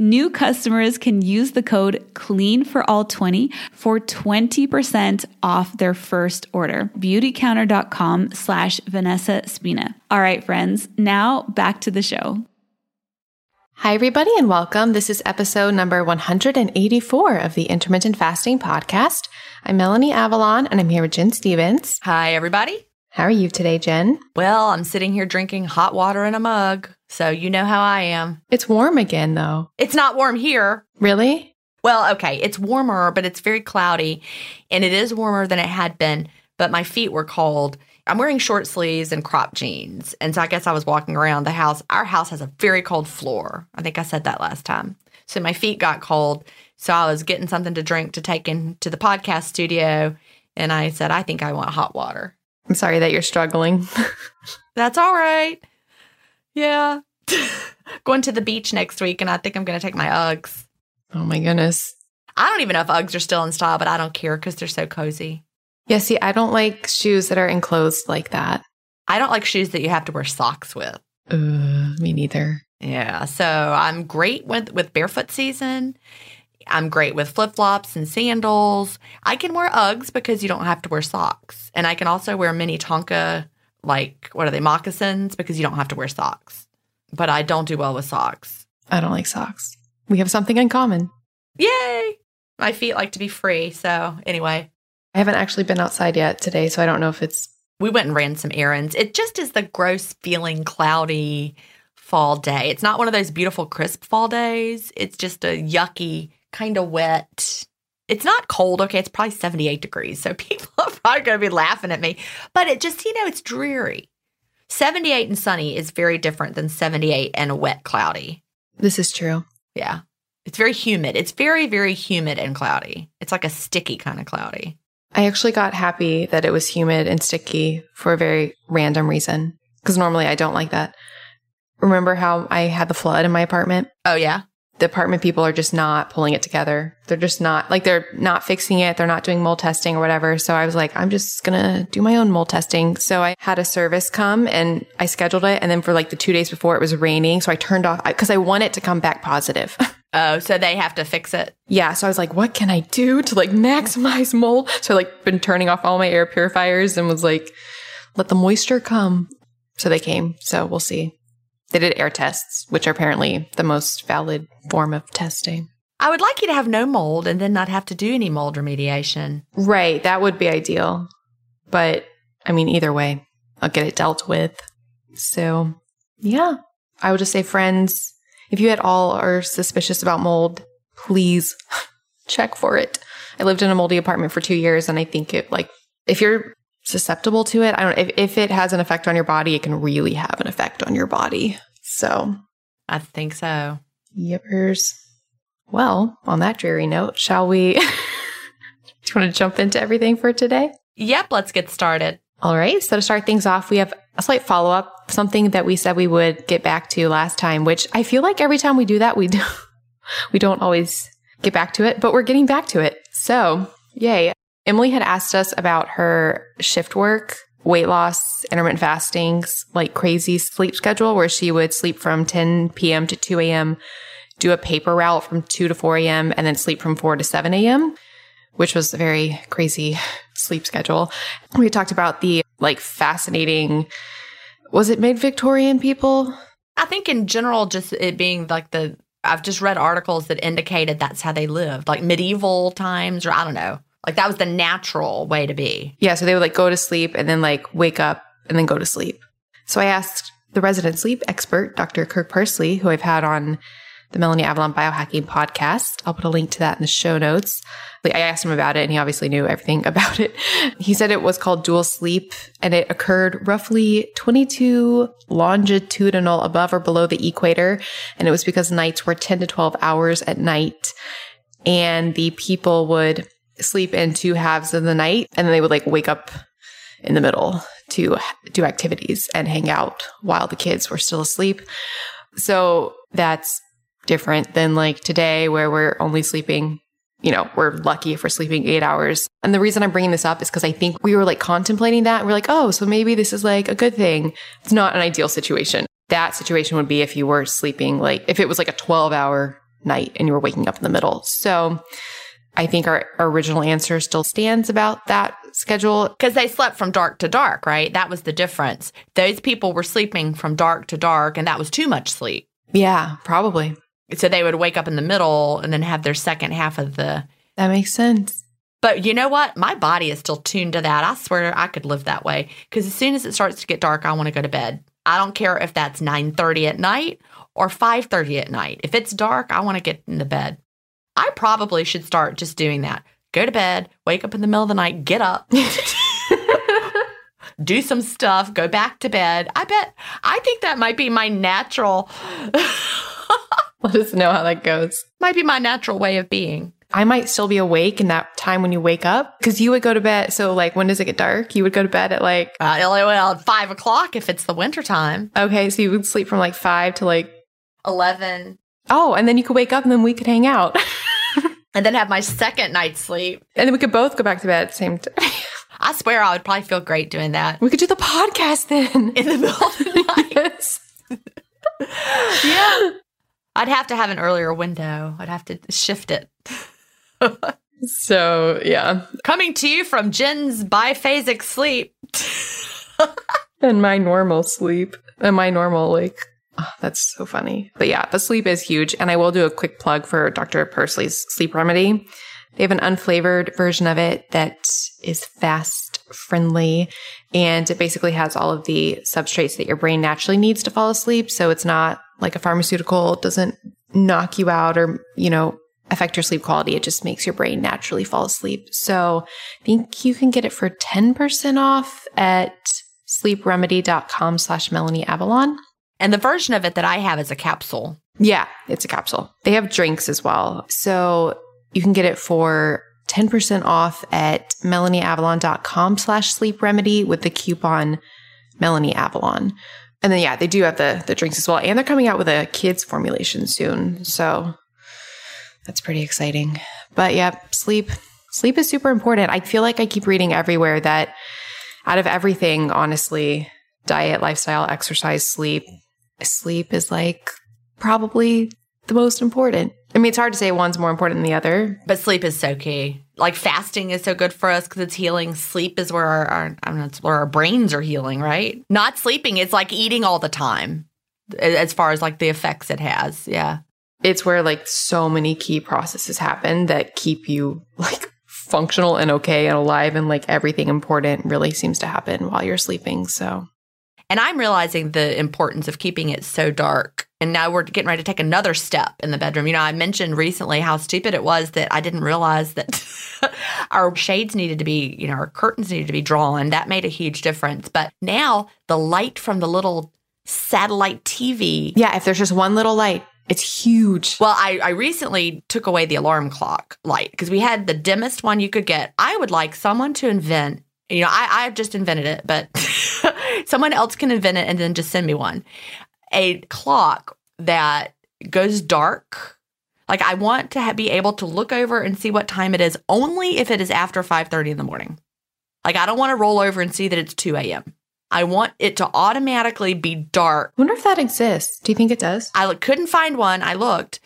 New customers can use the code CLEAN for all 20 for 20% off their first order. Beautycounter.com slash Vanessa Spina. All right, friends, now back to the show. Hi, everybody, and welcome. This is episode number 184 of the Intermittent Fasting Podcast. I'm Melanie Avalon, and I'm here with Gin Stephens. Hi, everybody. How are you today, Gin? Well, I'm sitting here drinking hot water in a mug, so you know how I am. It's warm again, though. It's not warm here. Really? Well, okay, it's warmer, but it's very cloudy, and it is warmer than it had been, but my feet were cold. I'm wearing short sleeves and crop jeans. And so I guess I was walking around the house. Our house has a very cold floor. I think I said that last time. So my feet got cold. So I was getting something to drink to take into the podcast studio. And I said, I think I want hot water. I'm sorry that you're struggling. That's all right. Yeah. Going to the beach next week, and I think I'm going to take my Uggs. Oh my goodness. I don't even know if Uggs are still in style, but I don't care because they're so cozy. Yeah, see, I don't like shoes that are enclosed like that. I don't like shoes that you have to wear socks with. Uh, me neither. Yeah, so I'm great with with barefoot season. I'm great with flip flops and sandals. I can wear Uggs because you don't have to wear socks, and I can also wear Minnetonka like what are they moccasins because you don't have to wear socks. But I don't do well with socks. I don't like socks. We have something in common. Yay! My feet like to be free. So anyway, I haven't actually been outside yet today, so I don't know if it's. we went and ran some errands. It just is the gross feeling cloudy fall day. It's not one of those beautiful crisp fall days. It's just a yucky, kind of wet. It's not cold, okay? It's probably 78 degrees. So people are probably going to be laughing at me. But it just, you know, it's dreary. 78 and sunny is very different than 78 and wet, cloudy. This is true. Yeah. It's very humid. It's very, very humid and cloudy. It's like a sticky kind of cloudy. I actually got happy that it was humid and sticky for a very random reason because normally I don't like that. Remember how I had the flood in my apartment? Oh, yeah? The apartment people are just not pulling it together. They're just not like they're not fixing it. They're not doing mold testing or whatever. So I was like, I'm just going to do my own mold testing. So I had a service come and I scheduled it. And then for like the two days before it was raining. So I turned off because I want it to come back positive. Oh, so they have to fix it. Yeah, so I was like, what can I do to like maximize mold? So I like been turning off all my air purifiers and was like, let the moisture come. So they came. So we'll see. They did air tests, which are apparently the most valid form of testing. I would like you to have no mold and then not have to do any mold remediation. Right, that would be ideal. But I mean, either way, I'll get it dealt with. So, yeah, I would just say, friends, if you at all are suspicious about mold, please check for it. I lived in a moldy apartment for two years, and I think it like if you're susceptible to it, I don't. If, if it has an effect on your body, it can really have an effect on your body. So, I think so. yippers. Well, on that dreary note, shall we? Do you want to jump into everything for today? Yep, let's get started. All right. So to start things off, we have a slight follow up, something that we said we would get back to last time, which I feel like every time we do that, we do, we don't always get back to it, but we're getting back to it. So yay. Emily had asked us about her shift work, weight loss, intermittent fastings, like crazy sleep schedule where she would sleep from 10 p.m. to 2 a.m., do a paper route from 2 to 4 a.m., and then sleep from 4 to 7 a.m which was a very crazy sleep schedule. We talked about the like fascinating, was it mid Victorian people? I think in general, just it being like the, I've just read articles that indicated that's how they lived, like medieval times, or I don't know. Like that was the natural way to be. Yeah. So they would like go to sleep and then like wake up and then go to sleep. So I asked the resident sleep expert, Dr. Kirk Parsley, who I've had on the Melanie Avalon Biohacking podcast. I'll put a link to that in the show notes. I asked him about it and he obviously knew everything about it. He said it was called dual sleep and it occurred roughly 22 longitudinal above or below the equator. And it was because nights were 10 to 12 hours at night and the people would sleep in two halves of the night and then they would like wake up in the middle to do activities and hang out while the kids were still asleep. So that's different than like today where we're only sleeping you know, we're lucky if we're sleeping eight hours. And the reason I'm bringing this up is because I think we were like contemplating that. We're like, oh, so maybe this is like a good thing. It's not an ideal situation. That situation would be if you were sleeping like, if it was like a 12 hour night and you were waking up in the middle. So I think our, our original answer still stands about that schedule. Because they slept from dark to dark, right? That was the difference. Those people were sleeping from dark to dark, and that was too much sleep. Yeah, probably. So they would wake up in the middle and then have their second half of the. That makes sense. But you know what? My body is still tuned to that. I swear I could live that way because as soon as it starts to get dark, I want to go to bed. I don't care if that's 9:30 at night or 5:30 at night. If it's dark, I want to get in the bed. I probably should start just doing that. Go to bed, wake up in the middle of the night, get up. do some stuff, go back to bed. I bet I think that might be my natural Let us know how that goes. might be my natural way of being. I might still be awake in that time when you wake up because you would go to bed. So, like, when does it get dark? You would go to bed at like, Uh, well, five o'clock if it's the winter time. okay, so you would sleep from like five to like, Eleven. oh, and then you could wake up and then we could hang out. and then have my second night's sleep. And then we could both go back to bed at the same time. I swear I would probably feel great doing that we could do the podcast then. in the middle of the night. yes. yeah. I'd have to have an earlier window. I'd have to shift it. So yeah. Coming to you from Gin's biphasic sleep. And my normal sleep. And my normal like oh, that's so funny. But yeah, the sleep is huge. And I will do a quick plug for Dr. Parsley's sleep remedy. They have an unflavored version of it that is fast friendly and it basically has all of the substrates that your brain naturally needs to fall asleep. So it's not like a pharmaceutical, it doesn't knock you out or, you know, affect your sleep quality. It just makes your brain naturally fall asleep. So I think you can get it for 10% off at sleepremedy.com slash Melanie Avalon. And the version of it that I have is a capsule. Yeah, it's a capsule. They have drinks as well. So you can get it for 10% off at melanieavalon.com slash sleep remedy with the coupon Melanie Avalon. And then, yeah, they do have the, the drinks as well. And they're coming out with a kids formulation soon. So that's pretty exciting. But yeah, sleep, sleep is super important. I feel like I keep reading everywhere that out of everything, honestly, diet, lifestyle, exercise, sleep, sleep is like probably the most important. I mean, it's hard to say one's more important than the other. But sleep is so key. Like fasting is so good for us because it's healing. Sleep is where our, our I don't it's where our brains are healing, right? Not sleeping it's like eating all the time, as far as like the effects it has. Yeah. It's where like so many key processes happen that keep you like functional and okay and alive and like everything important really seems to happen while you're sleeping. So And I'm realizing the importance of keeping it so dark. And now we're getting ready to take another step in the bedroom. You know, I mentioned recently how stupid it was that I didn't realize that our shades needed to be, you know, our curtains needed to be drawn. That made a huge difference. But now the light from the little satellite TV. yeah, if there's just one little light, it's huge. Well, I, I recently took away the alarm clock light because we had the dimmest one you could get. I would like someone to invent, you know, I, I've just invented it, but someone else can invent it and then just send me one. A clock that goes dark. Like I want to ha- be able to look over and see what time it is only if it is after 5:30 in the morning. Like I don't want to roll over and see that it's 2 a.m. I want it to automatically be dark I wonder if that exists. Do you think it does? I couldn't find one. I looked.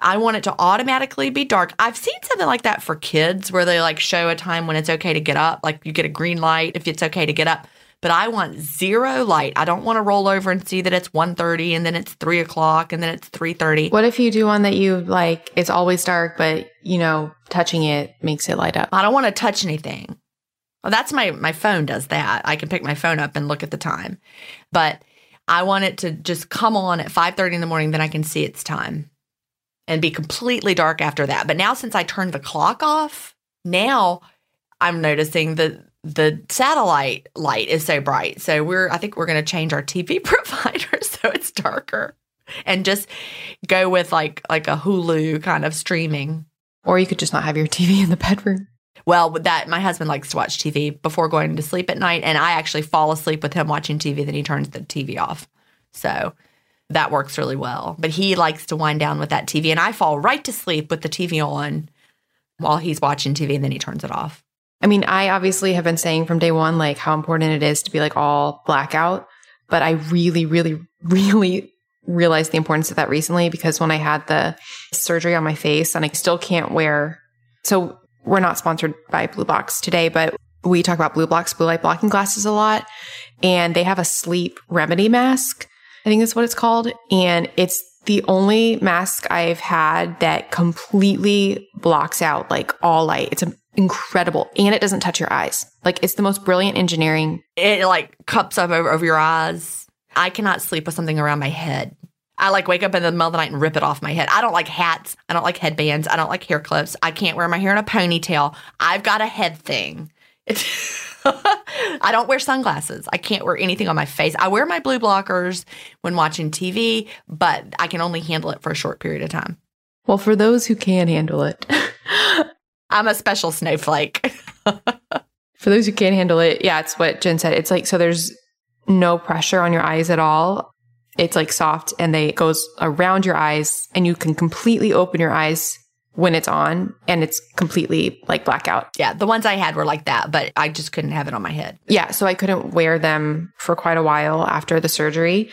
I want it to automatically be dark. I've seen something like that for kids where they like show a time when it's okay to get up. Like you get a green light if it's okay to get up. But I want zero light. I don't want to roll over and see that it's 1.30 and then it's 3 o'clock and then it's 3.30. What if you do one that you like, it's always dark, but you know, touching it makes it light up? I don't want to touch anything. Well, that's my my phone does that. I can pick my phone up and look at the time. But I want it to just come on at 5:30 in the morning then I can see its time and be completely dark after that. But now since I turned the clock off, now I'm noticing that the satellite light is so bright. So we're I think we're going to change our TV provider so it's darker and just go with like like a Hulu kind of streaming. Or you could just not have your TV in the bedroom. Well, with that my husband likes to watch TV before going to sleep at night, and I actually fall asleep with him watching TV. Then he turns the TV off, so that works really well. But he likes to wind down with that TV, and I fall right to sleep with the TV on while he's watching TV, and then he turns it off. I mean, I obviously have been saying from day one, like how important it is to be like all blackout, but I really, really, really realized the importance of that recently because when I had the surgery on my face and I still can't wear, so we're not sponsored by BLUblox today, but we talk about BLUblox, blue light blocking glasses a lot, and they have a sleep remedy mask. I think that's what it's called. And it's the only mask I've had that completely blocks out like all light. It's incredible. And it doesn't touch your eyes. Like it's the most brilliant engineering. It like cups up over, over your eyes. I cannot sleep with something around my head. I like wake up in the middle of the night and rip it off my head. I don't like hats. I don't like headbands. I don't like hair clips. I can't wear my hair in a ponytail. I've got a head thing. It's I don't wear sunglasses. I can't wear anything on my face. I wear my blue blockers when watching TV, but I can only handle it for a short period of time. Well, for those who can handle it, I'm a special snowflake. for those who can't handle it, yeah, it's what Gin said. It's like, so there's no pressure on your eyes at all. It's like soft and they it goes around your eyes and you can completely open your eyes when it's on and it's completely like blackout. Yeah, the ones I had were like that, but I just couldn't have it on my head. Yeah, so I couldn't wear them for quite a while after the surgery.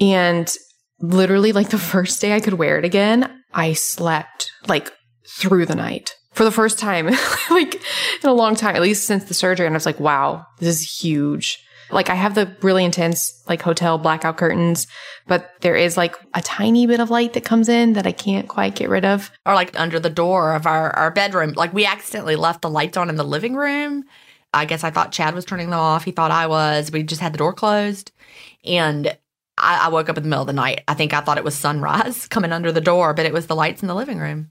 And literally, like the first day I could wear it again, I slept like through the night for the first time, like in a long time, at least since the surgery. And I was like, wow, this is huge. Like I have the really intense like hotel blackout curtains, but there is like a tiny bit of light that comes in that I can't quite get rid of. Or like under the door of our, our bedroom. Like we accidentally left the lights on in the living room. I guess I thought Chad was turning them off. He thought I was. We just had the door closed. And I, I woke up in the middle of the night. I think I thought it was sunrise coming under the door, but it was the lights in the living room.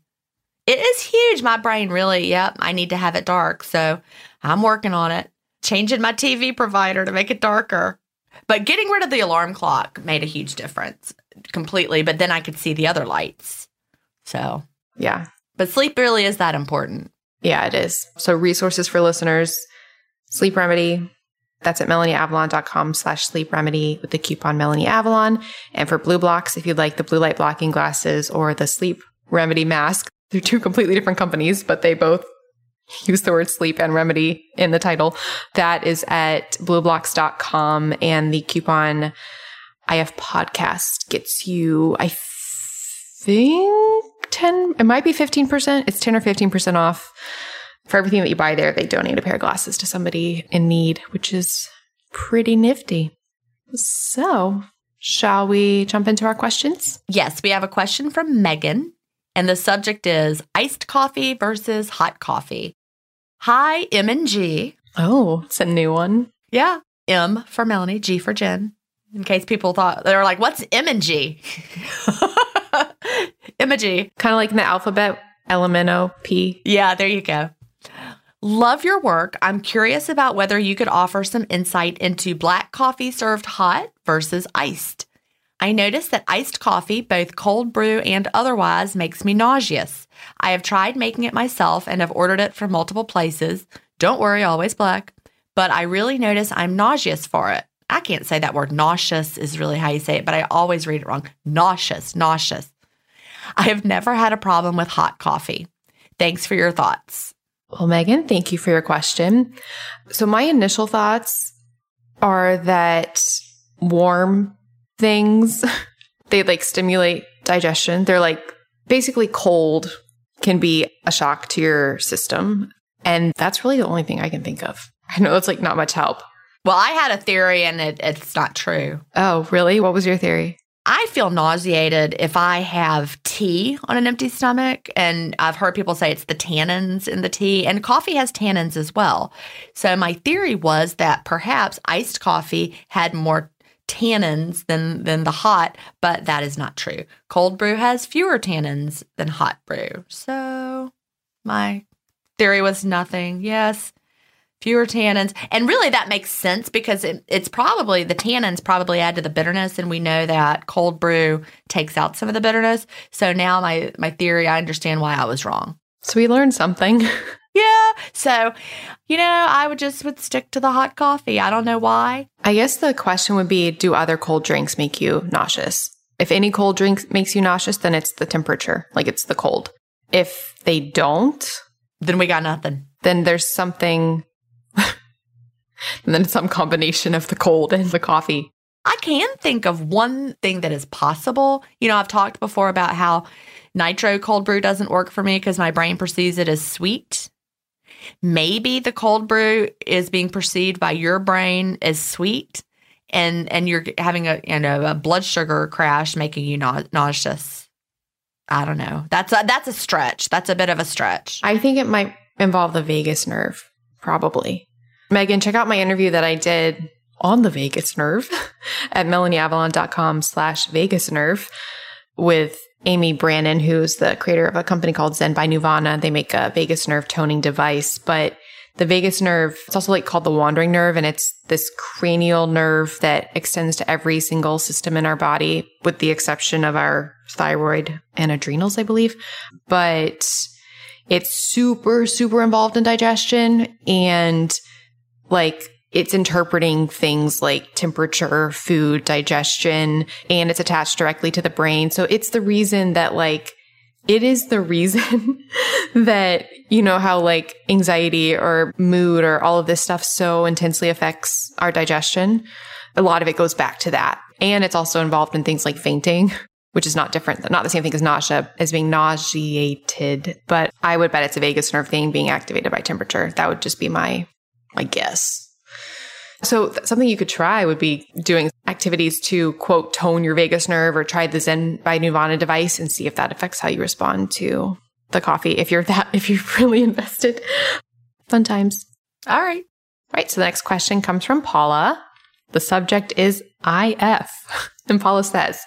It is huge. My brain really, yep, I need to have it dark. So I'm working on it, changing my TV provider to make it darker. But getting rid of the alarm clock made a huge difference completely. But then I could see the other lights. So, Yeah. but sleep really is that important. Yeah, it is. So resources for listeners, sleep remedy. That's at melanieavalon.com slash sleep remedy with the coupon Melanie Avalon. And for BLUblox, if you'd like the blue light blocking glasses or the sleep remedy mask, they're two completely different companies, but they both use the word sleep and remedy in the title. That is at blublox.com and the coupon IF podcast gets you, I think 10, it might be 15%. It's 10 or 15% off for everything that you buy there. They donate a pair of glasses to somebody in need, which is pretty nifty. So, shall we jump into our questions? Yes, we have a question from Megan, and the subject is iced coffee versus hot coffee. Hi, M and G. Oh, it's a new one. Yeah, M for Melanie, G for Gin. In case people thought they were like, "What's M and G?" M and G. Kind of like in the alphabet, Elemento P. Yeah, there you go. Love your work. I'm curious about whether you could offer some insight into black coffee served hot versus iced. I noticed that iced coffee, both cold brew and otherwise, makes me nauseous. I have tried making it myself and have ordered it from multiple places. Don't worry, always black. But I really notice I'm nauseous for it. I can't say that word. Nauseous is really how you say it, but I always read it wrong. Nauseous, nauseous. I have never had a problem with hot coffee. Thanks for your thoughts. Well, Megan, thank you for your question. So, my initial thoughts are that warm things, they like stimulate digestion. They're like basically cold can be a shock to your system. And that's really the only thing I can think of. I know it's like not much help. Well, I had a theory and it, it's not true. Oh, really? What was your theory? I feel nauseated if I have tea on an empty stomach. And I've heard people say it's the tannins in the tea, and coffee has tannins as well. So, my theory was that perhaps iced coffee had more tannins than, than the hot, but that is not true. Cold brew has fewer tannins than hot brew. So, my theory was nothing. Yes, fewer tannins and really that makes sense because it, it's probably the tannins probably add to the bitterness and we know that cold brew takes out some of the bitterness so now my my theory i understand why i was wrong So, we learned something. yeah so you know i would just would stick to the hot coffee i don't know why I guess the question would be Do other cold drinks make you nauseous? If any cold drink makes you nauseous, then it's the temperature, like it's the cold. If they don't, then we got nothing then there's something, and then some combination of the cold and the coffee. I can think of one thing that is possible. You know, I've talked before about how nitro cold brew doesn't work for me because my brain perceives it as sweet. Maybe the cold brew is being perceived by your brain as sweet, and and you're having a you know a blood sugar crash, making you nau- nauseous. I don't know. That's a, that's a stretch. That's a bit of a stretch. I think it might involve the vagus nerve, probably. Megan, check out my interview that I did on the vagus nerve at melanieavalon.com slash vagus nerve with Amy Brannon, who's the creator of a company called Xen by Neuvana. They make a vagus nerve toning device, but the vagus nerve, it's also like called the wandering nerve, and it's this cranial nerve that extends to every single system in our body, with the exception of our thyroid and adrenals, I believe. But it's super, super involved in digestion and like it's interpreting things like temperature, food, digestion, and it's attached directly to the brain. So it's the reason that like it is the reason that, you know, how like anxiety or mood or all of this stuff so intensely affects our digestion. A lot of it goes back to that. And it's also involved in things like fainting, which is not different, not the same thing as nausea, as being nauseated. But I would bet it's a vagus nerve thing being activated by temperature. That would just be my, my guess. So th- something you could try would be doing activities to quote tone your vagus nerve or try the Xen by Neuvana device and see if that affects how you respond to the coffee if you're that if you're really invested. Fun times. All right. Right. So the next question comes from Paula. The subject is IF. And Paula says,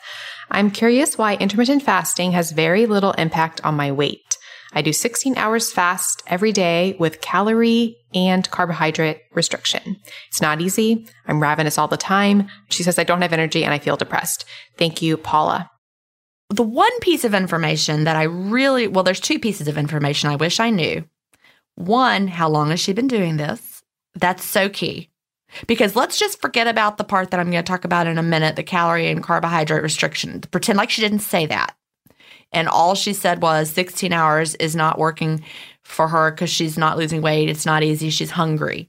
I'm curious why intermittent fasting has very little impact on my weight. I do 16 hours fast every day with calorie and carbohydrate restriction. It's not easy. I'm ravenous all the time. She says, I don't have energy and I feel depressed. Thank you, Paula. The one piece of information that I really, well, there's two pieces of information I wish I knew. One, how long has she been doing this? That's so key. Because let's just forget about the part that I'm going to talk about in a minute the calorie and carbohydrate restriction. Pretend like she didn't say that. And all she said was 16 hours is not working for her because she's not losing weight. It's not easy. She's hungry.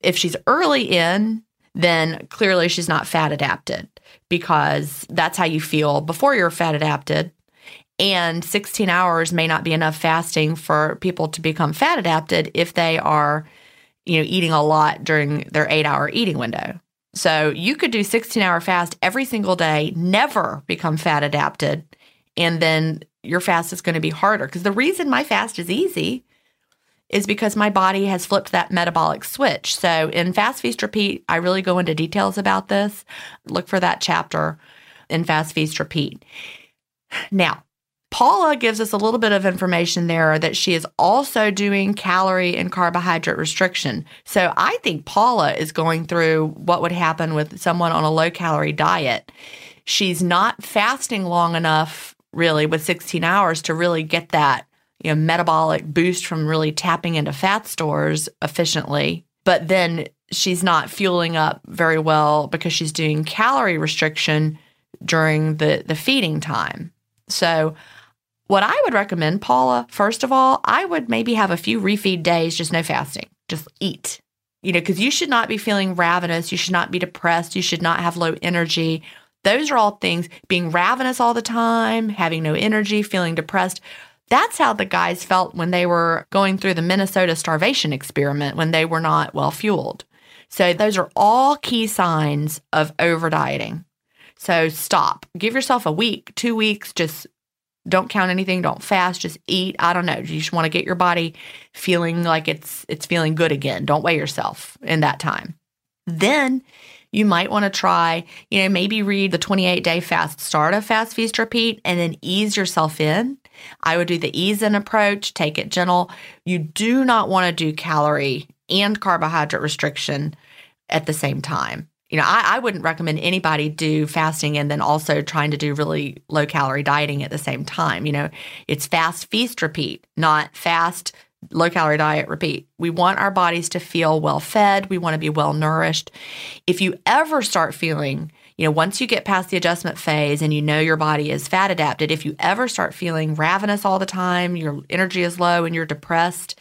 If she's early in, then clearly she's not fat adapted because that's how you feel before you're fat adapted. And 16 hours may not be enough fasting for people to become fat adapted if they are, you know, eating a lot during their eight hour eating window. So you could do 16 hour fast every single day, never become fat adapted, and then your fast is going to be harder. Because the reason my fast is easy is because my body has flipped that metabolic switch. So in Fast Feast Repeat, I really go into details about this. Look for that chapter in Fast Feast Repeat. Now, Paula gives us a little bit of information there that she is also doing calorie and carbohydrate restriction. So I think Paula is going through what would happen with someone on a low calorie diet. She's not fasting long enough really with 16 hours to really get that you know metabolic boost from really tapping into fat stores efficiently. But then she's not fueling up very well because she's doing calorie restriction during the the feeding time. So what i would recommend paula first of all i would maybe have a few refeed days just no fasting. Just eat. You know because you should not be feeling ravenous. You should not be depressed. You should not have low energy those are all things being ravenous all the time, having no energy, feeling depressed. That's how the guys felt when they were going through the Minnesota starvation experiment when they were not well fueled. So, those are all key signs of over dieting. So, stop. Give yourself a week, two weeks, just don't count anything, don't fast, just eat. I don't know. You just want to get your body feeling like it's it's feeling good again. Don't weigh yourself in that time. Then you might want to try, you know, maybe read the 28 day fast start of Fast Feast Repeat and then ease yourself in. I would do the ease in approach, take it gentle. You do not want to do calorie and carbohydrate restriction at the same time. You know, I, I wouldn't recommend anybody do fasting and then also trying to do really low calorie dieting at the same time. You know, it's fast feast repeat, not fast low calorie diet, repeat. We want our bodies to feel well fed. We want to be well nourished. If you ever start feeling, you know, once you get past the adjustment phase and you know your body is fat adapted, if you ever start feeling ravenous all the time, your energy is low and you're depressed,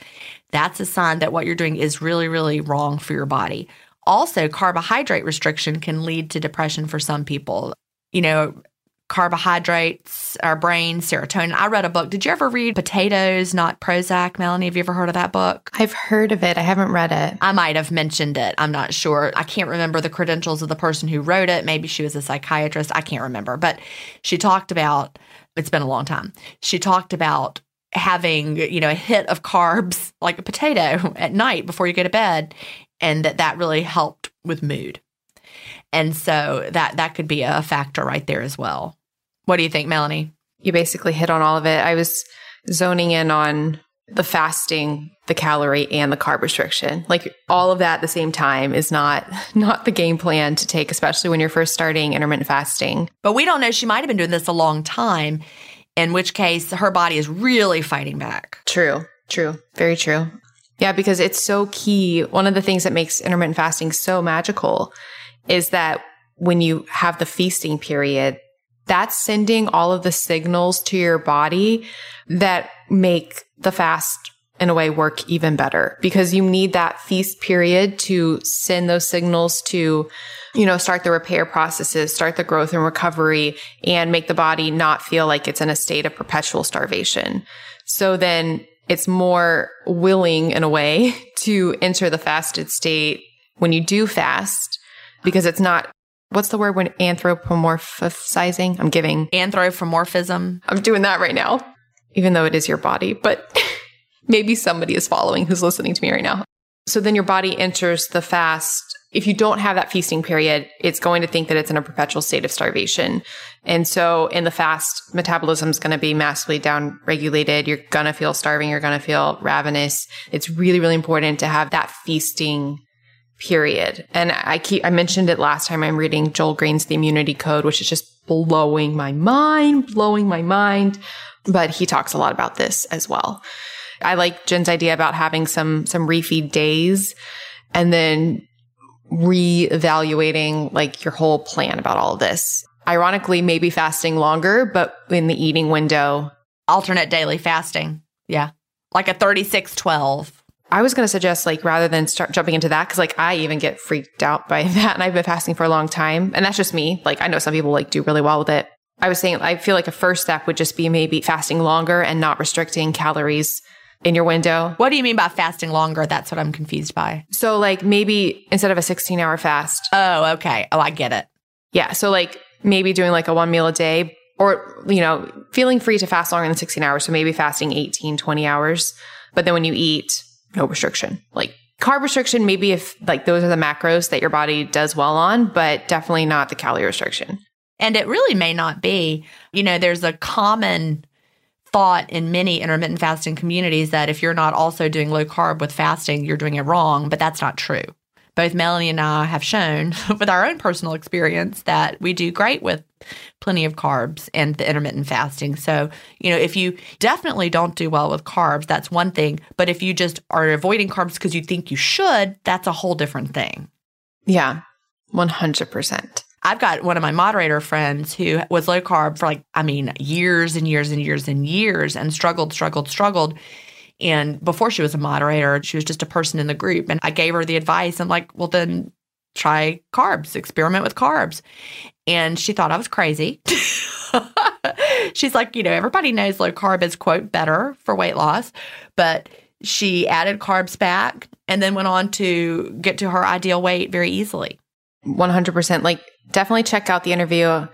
that's a sign that what you're doing is really, really wrong for your body. Also, carbohydrate restriction can lead to depression for some people. You know, carbohydrates, our brain, serotonin. I read a book. Did you ever read Potatoes, Not Prozac? Melanie, have you ever heard of that book? I've heard of it. I haven't read it. I might have mentioned it. I'm not sure. I can't remember the credentials of the person who wrote it. Maybe she was a psychiatrist. I can't remember. But she talked about, it's been a long time. She talked about having, you know, a hit of carbs like a potato at night before you go to bed and that that really helped with mood. And so that that could be a factor right there as well. What do you think, Melanie? You basically hit on all of it. I was zoning in on the fasting, the calorie and the carb restriction. Like all of that at the same time is not not the game plan to take especially when you're first starting intermittent fasting. But we don't know she might have been doing this a long time in which case her body is really fighting back. True. True. Very true. Yeah, because it's so key. One of the things that makes intermittent fasting so magical is that when you have the feasting period, that's sending all of the signals to your body that make the fast in a way work even better because you need that feast period to send those signals to you know start the repair processes start the growth and recovery and make the body not feel like it's in a state of perpetual starvation. So then it's more willing in a way to enter the fasted state. When you do fast because it's not what's the word when anthropomorphizing i'm giving Anthropomorphism. i'm doing that right now even though it is your body but maybe somebody is following who's listening to me right now. So then your body enters the fast. If you don't have that feasting period, it's going to think that it's in a perpetual state of starvation. And so in the fast, metabolism is going to be massively down regulated. You're going to feel starving. You're going to feel ravenous. It's really, really important to have that feasting period. And I keep, I mentioned it last time I'm reading Joel Greene's The Immunity Code, which is just blowing my mind, blowing my mind. But he talks a lot about this as well. I like Gin's idea about having some some refeed days and then reevaluating like your whole plan about all this. Ironically, maybe fasting longer, but in the eating window. Alternate daily fasting. Yeah. Like a 36 12. I was going to suggest like rather than start jumping into that cuz like I even get freaked out by that and I've been fasting for a long time and that's just me. Like I know some people like do really well with it. I was saying I feel like a first step would just be maybe fasting longer and not restricting calories in your window. What do you mean by fasting longer? That's what I'm confused by. So like maybe instead of a 16 hour fast. Oh, okay. Oh, I get it. Yeah. So like maybe doing like a one meal a day or, you know, feeling free to fast longer than 16 hours. So maybe fasting 18, 20 hours. But then when you eat, no restriction. Like carb restriction, maybe if like those are the macros that your body does well on, but definitely not the calorie restriction. And it really may not be. You know, there's a common thought in many intermittent fasting communities that if you're not also doing low carb with fasting, you're doing it wrong, but that's not true. Both Melanie and I have shown with our own personal experience that we do great with plenty of carbs and the intermittent fasting. So, you know, if you definitely don't do well with carbs, that's one thing. But if you just are avoiding carbs because you think you should, that's a whole different thing. Yeah, 100%. I've got one of my moderator friends who was low carb for like, I mean, years and years and years and years and struggled, struggled, struggled. And before she was a moderator, she was just a person in the group. And I gave her the advice. I'm like, well, then try carbs, experiment with carbs. And she thought I was crazy. She's like, you know, everybody knows low carb is, quote, better for weight loss. But she added carbs back and then went on to get to her ideal weight very easily. 100%. Like, definitely check out the interview. And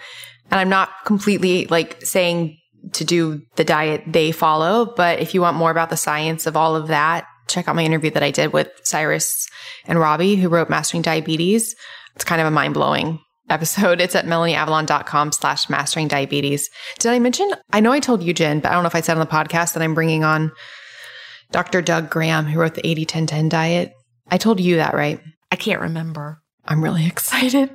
I'm not completely like saying to do the diet they follow, but if you want more about the science of all of that, check out my interview that I did with Cyrus and Robby, who wrote Mastering Diabetes. It's kind of a mind blowing episode. It's at melanieavalon.com slash mastering diabetes. Did I mention? I know I told you, Gin, but I don't know if I said on the podcast that I'm bringing on Dr. Doug Graham, who wrote the 80 10 10 diet. I told you that, right? I can't remember. I'm really excited.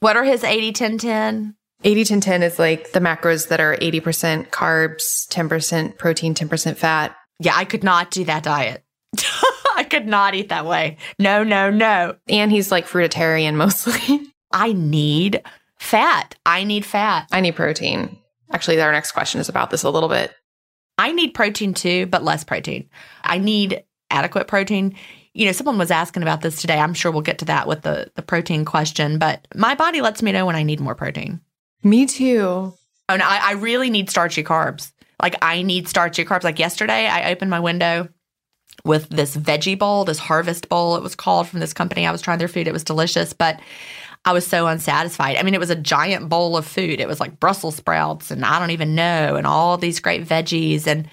What are his 80 10 10? 80 10 10 is like the macros that are 80% carbs, 10% protein, 10% fat. Yeah, I could not do that diet. I could not eat that way. No, no, no. And he's like fruitarian mostly. I need fat. I need fat. I need protein. Actually, our next question is about this a little bit. I need protein too, but less protein. I need adequate protein you know, someone was asking about this today. I'm sure we'll get to that with the the protein question, but my body lets me know when I need more protein. Me too. Oh no, I, I really need starchy carbs. Like I need starchy carbs. Like yesterday, I opened my window with this veggie bowl, this harvest bowl, it was called from this company. I was trying their food. It was delicious, but I was so unsatisfied. I mean, it was a giant bowl of food. It was like Brussels sprouts and I don't even know, and all these great veggies. And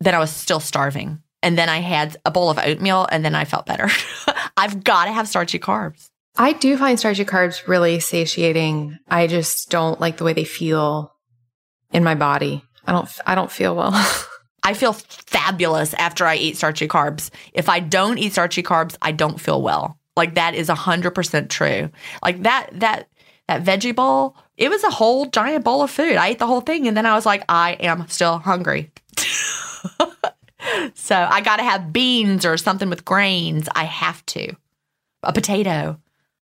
then I was still starving. And then I had a bowl of oatmeal and then I felt better. I've got to have starchy carbs. I do find starchy carbs really satiating. I just don't like the way they feel in my body. I don't I don't feel well. I feel fabulous after I eat starchy carbs. If I don't eat starchy carbs, I don't feel well. Like that is 100% true. Like that that that veggie bowl, it was a whole giant bowl of food. I ate the whole thing and then I was like I am still hungry. so I got to have beans or something with grains. I have to. A potato.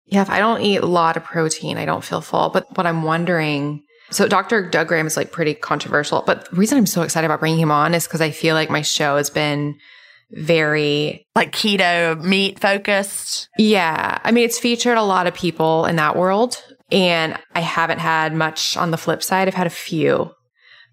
Yeah, if I don't eat a lot of protein, I don't feel full. But what I'm wondering, So Dr. Doug Graham is like pretty controversial, but the reason I'm so excited about bringing him on is because I feel like my show has been very Like keto meat focused. yeah. I mean, it's featured a lot of people in that world, and I haven't had much on the flip side. I've had a few,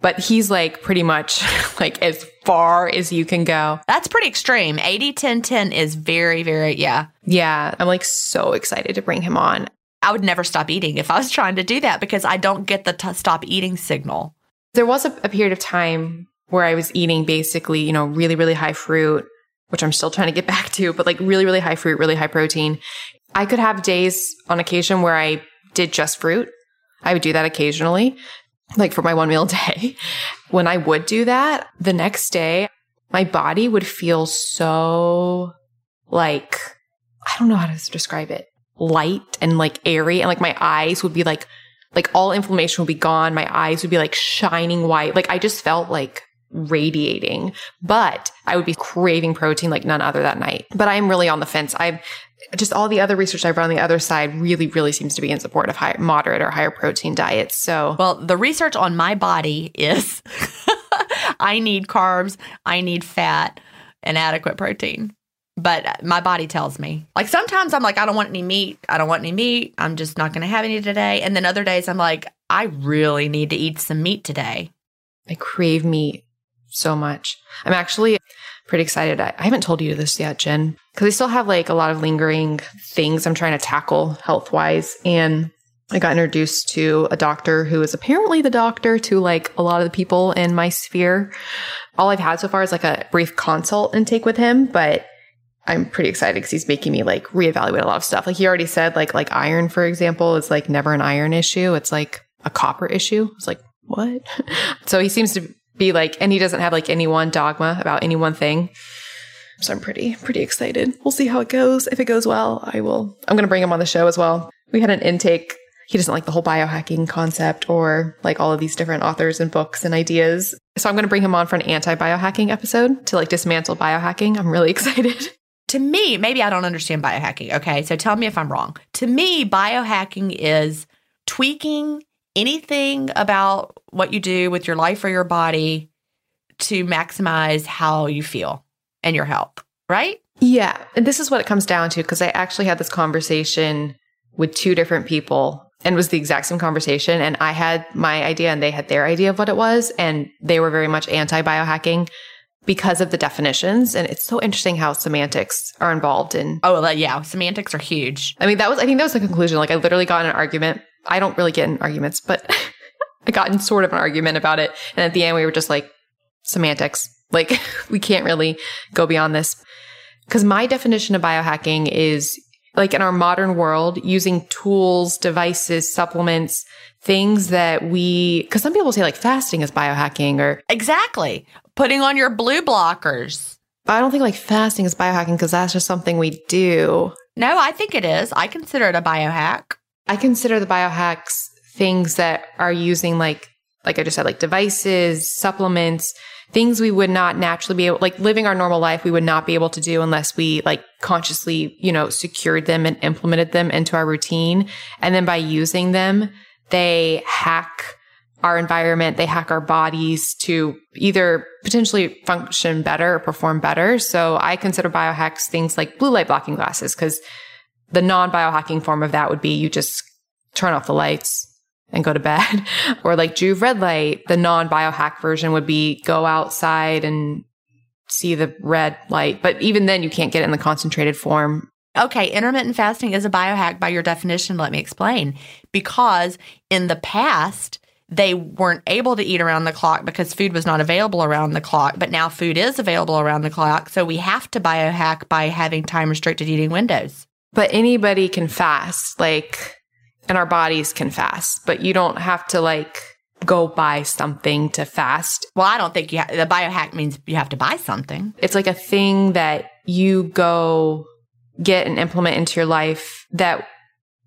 but he's like pretty much like as far as you can go. That's pretty extreme. 80 10 10 is very, very, yeah. Yeah, I'm like so excited to bring him on. I would never stop eating if I was trying to do that because I don't get the t- stop eating signal. There was a, a period of time where I was eating basically, you know, really, really high fruit, which I'm still trying to get back to, but like really, really high fruit, really high protein. I could have days on occasion where I did just fruit. I would do that occasionally, like for my one meal day. When I would do that, the next day, my body would feel so like, I don't know how to describe it, light and like airy. And like my eyes would be like, like all inflammation would be gone. My eyes would be like shining white. Like I just felt like radiating, but I would be craving protein like none other that night. But I'm really on the fence. I've just all the other research I've run on the other side really, really seems to be in support of high, moderate or higher protein diets. So Well, the research on my body is I need carbs, I need fat, and adequate protein. But my body tells me. Like sometimes I'm like, I don't want any meat. I don't want any meat. I'm just not going to have any today. And then other days I'm like, I really need to eat some meat today. I crave meat so much. I'm actually pretty excited. I, I haven't told you this yet, Gin, because I still have like a lot of lingering things I'm trying to tackle health wise. And I got introduced to a doctor who is apparently the doctor to like a lot of the people in my sphere. All I've had so far is like a brief consult intake with him, but I'm pretty excited because he's making me like reevaluate a lot of stuff. Like he already said, like like iron, for example, is like never an iron issue. It's like a copper issue. It's like what? so he seems to be like, and he doesn't have like any one dogma about any one thing. So I'm pretty pretty excited. We'll see how it goes. If it goes well, I will. I'm going to bring him on the show as well. We had an intake. He doesn't like the whole biohacking concept or like all of these different authors and books and ideas. So I'm going to bring him on for an anti biohacking episode to like dismantle biohacking. I'm really excited. To me, maybe I don't understand biohacking. Okay. So tell me if I'm wrong. To me, biohacking is tweaking anything about what you do with your life or your body to maximize how you feel and your health, right? Yeah. And this is what it comes down to because I actually had this conversation with two different people and it was the exact same conversation. And I had my idea and they had their idea of what it was. And they were very much anti biohacking because of the definitions. And it's so interesting how semantics are involved in. Oh, yeah. Semantics are huge. I mean, that was, I think that was the conclusion. Like, I literally got in an argument. I don't really get in arguments, but I got in sort of an argument about it. And at the end, we were just like, semantics. Like, we can't really go beyond this. Because my definition of biohacking is like in our modern world, using tools, devices, supplements, things that we, because some people say like fasting is biohacking, or Exactly. Putting on your blue blockers. I don't think like fasting is biohacking because that's just something we do. No, I think it is. I consider it a biohack. I consider the biohacks things that are using like, like I just said, like devices, supplements, things we would not naturally be able, like living our normal life, we would not be able to do unless we like consciously, you know, secured them and implemented them into our routine. And then by using them, they hack our environment, they hack our bodies to either potentially function better or perform better. So I consider biohacks things like blue light blocking glasses because the non biohacking form of that would be you just turn off the lights and go to bed. or like Joovv red light, the non biohack version would be go outside and see the red light. But even then, you can't get it in the concentrated form. Okay, intermittent fasting is a biohack by your definition. Let me explain. Because in the past, they weren't able to eat around the clock because food was not available around the clock, but now food is available around the clock. So we have to biohack by having time restricted eating windows. But anybody can fast, like, and our bodies can fast, but you don't have to like go buy something to fast. Well, I don't think you ha- the biohack means you have to buy something. It's like a thing that you go get and implement into your life that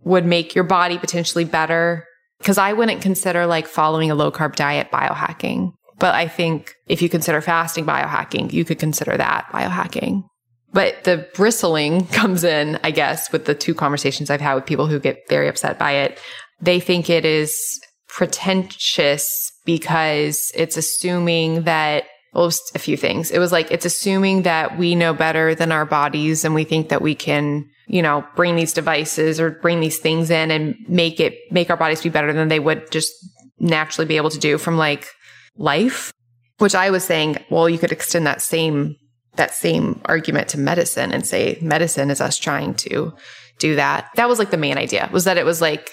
would make your body potentially better. Cause I wouldn't consider like following a low carb diet biohacking. But I think if you consider fasting biohacking, you could consider that biohacking. But the bristling comes in, I guess, with the two conversations I've had with people who get very upset by it. They think it is pretentious because it's assuming that well, a few things. It was like it's assuming that we know better than our bodies and we think that we can, you know, bring these devices or bring these things in and make it make our bodies be better than they would just naturally be able to do from like life. Which I was saying, well, you could extend that same that same argument to medicine and say medicine is us trying to do that. That was like the main idea was that it was like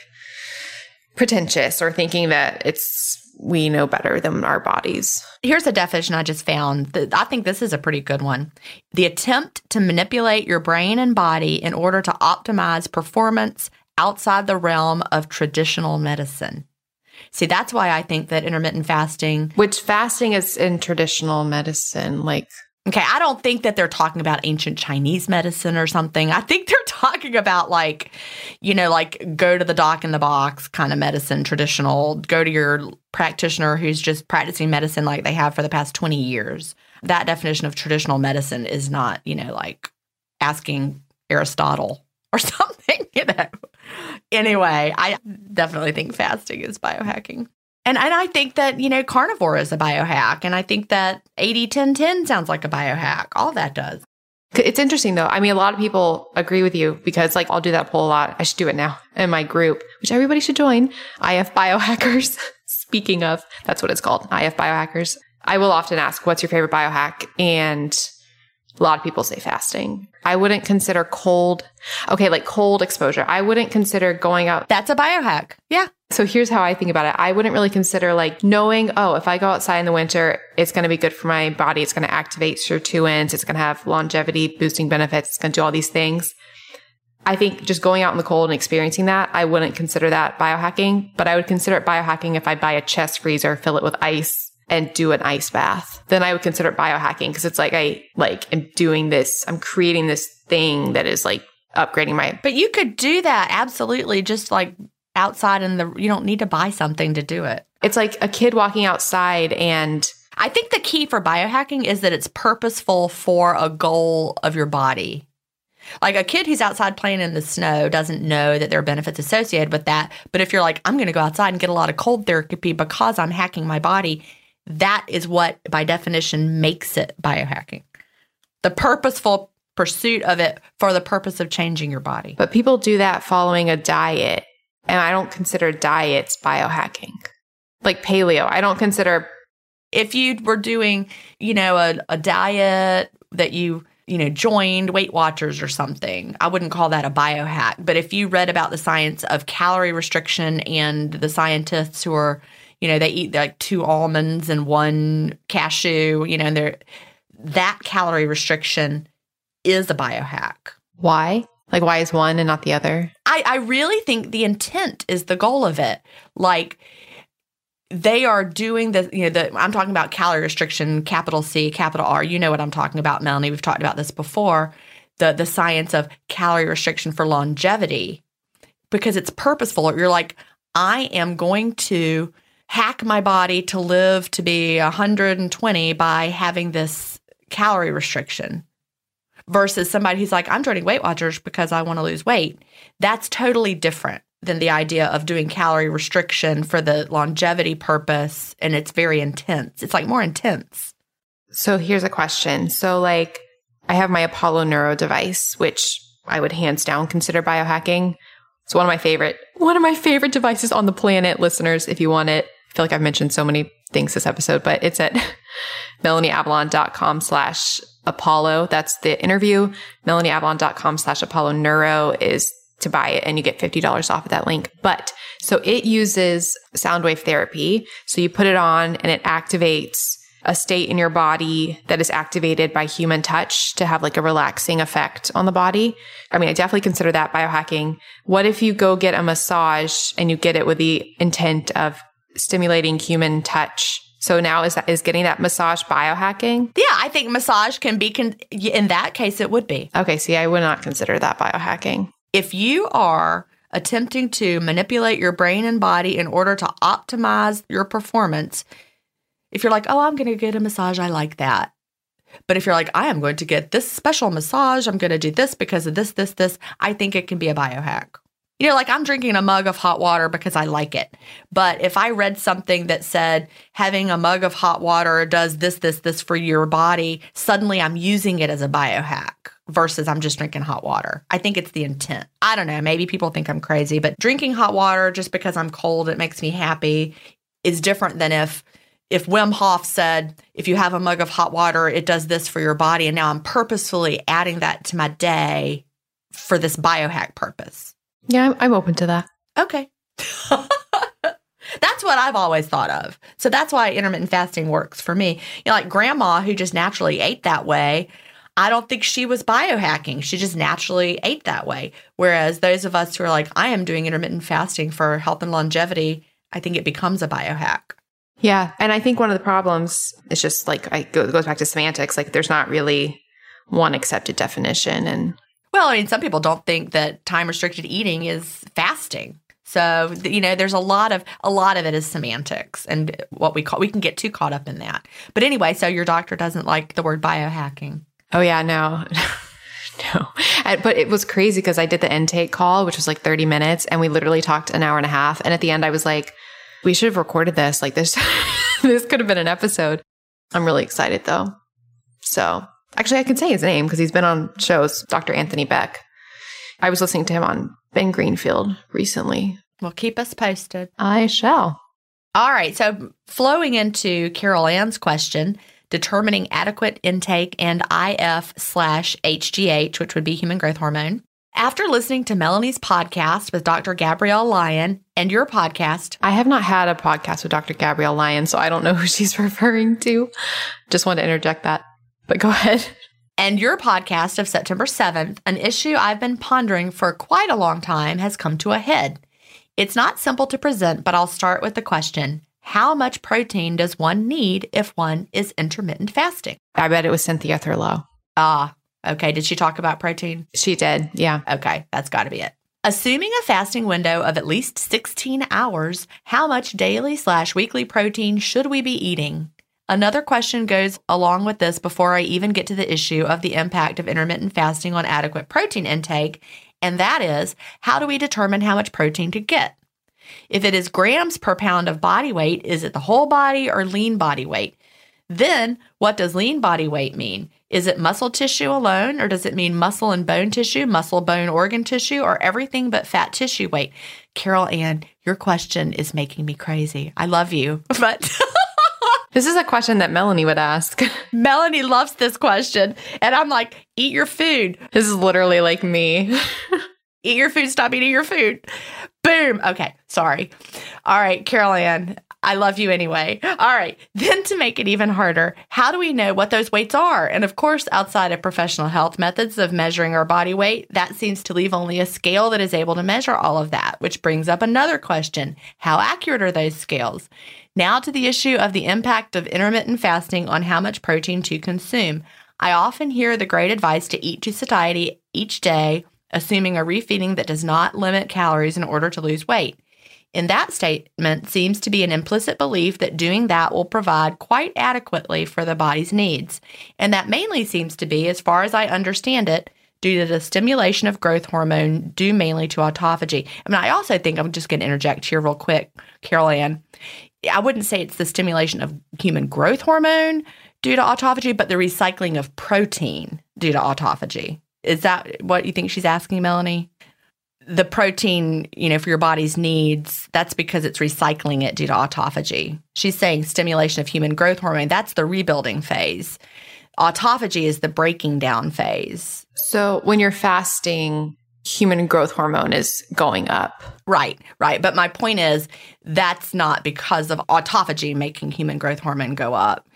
pretentious or thinking that it's we know better than our bodies. Here's a definition I just found. I think this is a pretty good one. The attempt to manipulate your brain and body in order to optimize performance outside the realm of traditional medicine. See, that's why I think that intermittent fasting, which fasting is in traditional medicine, like Okay, I don't think that they're talking about ancient Chinese medicine or something. I think they're talking about like, you know, like go to the doc in the box kind of medicine, traditional, go to your practitioner who's just practicing medicine like they have for the past 20 years. That definition of traditional medicine is not, you know, like asking Aristotle or something, you know. Anyway, I definitely think fasting is biohacking. And, and I think that, you know, carnivore is a biohack. And I think that 80 10 10 sounds like a biohack. All that does. It's interesting though. I mean, a lot of people agree with you because like I'll do that poll a lot. I should do it now in my group, which everybody should join. IF Biohackers. Speaking of, that's what it's called. IF Biohackers. I will often ask, what's your favorite biohack? And a lot of people say fasting. I wouldn't consider cold. Okay, like cold exposure. I wouldn't consider going out. That's a biohack. Yeah. So here's how I think about it. I wouldn't really consider like knowing, oh, if I go outside in the winter, it's going to be good for my body. It's going to activate sirtuins. It's going to have longevity boosting benefits. It's going to do all these things. I think just going out in the cold and experiencing that, I wouldn't consider that biohacking, but I would consider it biohacking if I buy a chest freezer, fill it with ice and do an ice bath. Then I would consider it biohacking because it's like I like am doing this, I'm creating this thing that is like upgrading my But you could do that absolutely just like outside in the you don't need to buy something to do it. It's like a kid walking outside and I think the key for biohacking is that it's purposeful for a goal of your body. Like a kid who's outside playing in the snow doesn't know that there are benefits associated with that. But if you're like, I'm going to go outside and get a lot of cold therapy because I'm hacking my body, that is what, by definition, makes it biohacking. The purposeful pursuit of it for the purpose of changing your body. But people do that following a diet. And I don't consider diets biohacking. Like paleo, I don't consider. If you were doing, you know, a, a diet that you, you know, joined Weight Watchers or something, I wouldn't call that a biohack. But if you read about the science of calorie restriction and the scientists who are, you know, they eat like two almonds and one cashew, you know, and they're that calorie restriction is a biohack. Why? Like, why is one and not the other? I, I really think the intent is the goal of it. Like, they are doing the, you know, the, I'm talking about calorie restriction, capital C, capital R. You know what I'm talking about, Melanie. We've talked about this before. The, the science of calorie restriction for longevity because it's purposeful. You're like, I am going to hack my body to live to be 120 by having this calorie restriction versus somebody who's like, I'm joining Weight Watchers because I want to lose weight. That's totally different than the idea of doing calorie restriction for the longevity purpose. And it's very intense. It's like more intense. So here's a question. So, like, I have my Apollo Neuro device, which I would hands down consider biohacking. It's one of my favorite, one of my favorite devices on the planet, listeners, if you want it. Feel like I've mentioned so many things this episode, but it's at melanieavalon.com slash Apollo. That's the interview. melanieavalon.com slash Apollo Neuro is to buy it and you get $50 off of that link. But so it uses sound wave therapy. So you put it on and it activates a state in your body that is activated by human touch to have like a relaxing effect on the body. I mean, I definitely consider that biohacking. What if you go get a massage and you get it with the intent of stimulating human touch? So now is that is getting that massage biohacking? Yeah, I think massage can be con- in that case it would be. Okay, see, I would not consider that biohacking. If you are attempting to manipulate your brain and body in order to optimize your performance, if you're like, "Oh, I'm going to get a massage, I like that." But if you're like, "I am going to get this special massage, I'm going to do this because of this this this," I think it can be a biohack. You know, like I'm drinking a mug of hot water because I like it. But if I read something that said having a mug of hot water does this, this, this for your body, suddenly I'm using it as a biohack versus I'm just drinking hot water. I think it's the intent. I don't know. Maybe people think I'm crazy, but drinking hot water just because I'm cold, it makes me happy is different than if if Wim Hof said, if you have a mug of hot water, it does this for your body. And now I'm purposefully adding that to my day for this biohack purpose. Yeah, I'm, I'm open to that. Okay. that's what I've always thought of. So that's why intermittent fasting works for me. You know, like grandma who just naturally ate that way. I don't think she was biohacking. She just naturally ate that way. Whereas those of us who are like, I am doing intermittent fasting for health and longevity, I think it becomes a biohack. Yeah. And I think one of the problems is just like, I go, goes back to semantics. Like, there's not really one accepted definition. And Well, I mean, some people don't think that time restricted eating is fasting. So, you know, there's a lot of a lot of it is semantics and what we call we can get too caught up in that. But anyway, so your doctor doesn't like the word biohacking. oh, yeah, no. no. But it was crazy because I did the intake call, which was like 30 minutes, and we literally talked an hour and a half. And at the end, I was like, we should have recorded this. Like, this, this could have been an episode. I'm really excited though. So, actually, I can say his name because he's been on shows, Dr. Anthony Beck. I was listening to him on Ben Greenfield recently. Well, keep us posted. I shall. All right. So, flowing into Carol Ann's question, determining adequate intake and IF slash HGH, which would be human growth hormone. After listening to Melanie's podcast with Dr. Gabrielle Lyon and your podcast, I have not had a podcast with Dr. Gabrielle Lyon, so I don't know who she's referring to. Just want to interject that. But go ahead. and your podcast of September 7th, an issue I've been pondering for quite a long time has come to a head. It's not simple to present, but I'll start with the question How much protein does one need if one is intermittent fasting? I bet it was Cynthia Thurlow. Ah, okay. Did she talk about protein? She did. Yeah. Okay, that's got to be it. Assuming a fasting window of at least 16 hours, how much daily slash weekly protein should we be eating? Another question goes along with this before I even get to the issue of the impact of intermittent fasting on adequate protein intake, and that is how do we determine how much protein to get? If it is grams per pound of body weight, is it the whole body or lean body weight? Then, what does lean body weight mean? Is it muscle tissue alone, or does it mean muscle and bone tissue, muscle, bone, organ tissue, or everything but fat tissue weight? Carol Ann, your question is making me crazy. I love you, but This is a question that Melanie would ask. Melanie loves this question. And I'm like, eat your food. this is literally like me. Eat your food, stop eating your food. Boom. Okay, sorry. All right, Carol Ann, I love you anyway. All right, then to make it even harder, how do we know what those weights are? And of course, outside of professional health methods of measuring our body weight, that seems to leave only a scale that is able to measure all of that, which brings up another question How accurate are those scales? Now to the issue of the impact of intermittent fasting on how much protein to consume. I often hear the great advice to eat to satiety each day, assuming a refeeding that does not limit calories in order to lose weight. In that statement seems to be an implicit belief that doing that will provide quite adequately for the body's needs. And that mainly seems to be, as far as I understand it, due to the stimulation of growth hormone due mainly to autophagy. I mean, I also think I'm just going to interject here real quick, Carol Ann. I wouldn't say it's the stimulation of human growth hormone due to autophagy, but the recycling of protein due to autophagy. Is that what you think she's asking, Melanie? The protein, you know, for your body's needs, that's because it's recycling it due to autophagy. She's saying stimulation of human growth hormone, that's the rebuilding phase. Autophagy is the breaking down phase. so when you're fasting, human growth hormone is going up. Right, right. But my point is that's not because of autophagy making human growth hormone go up.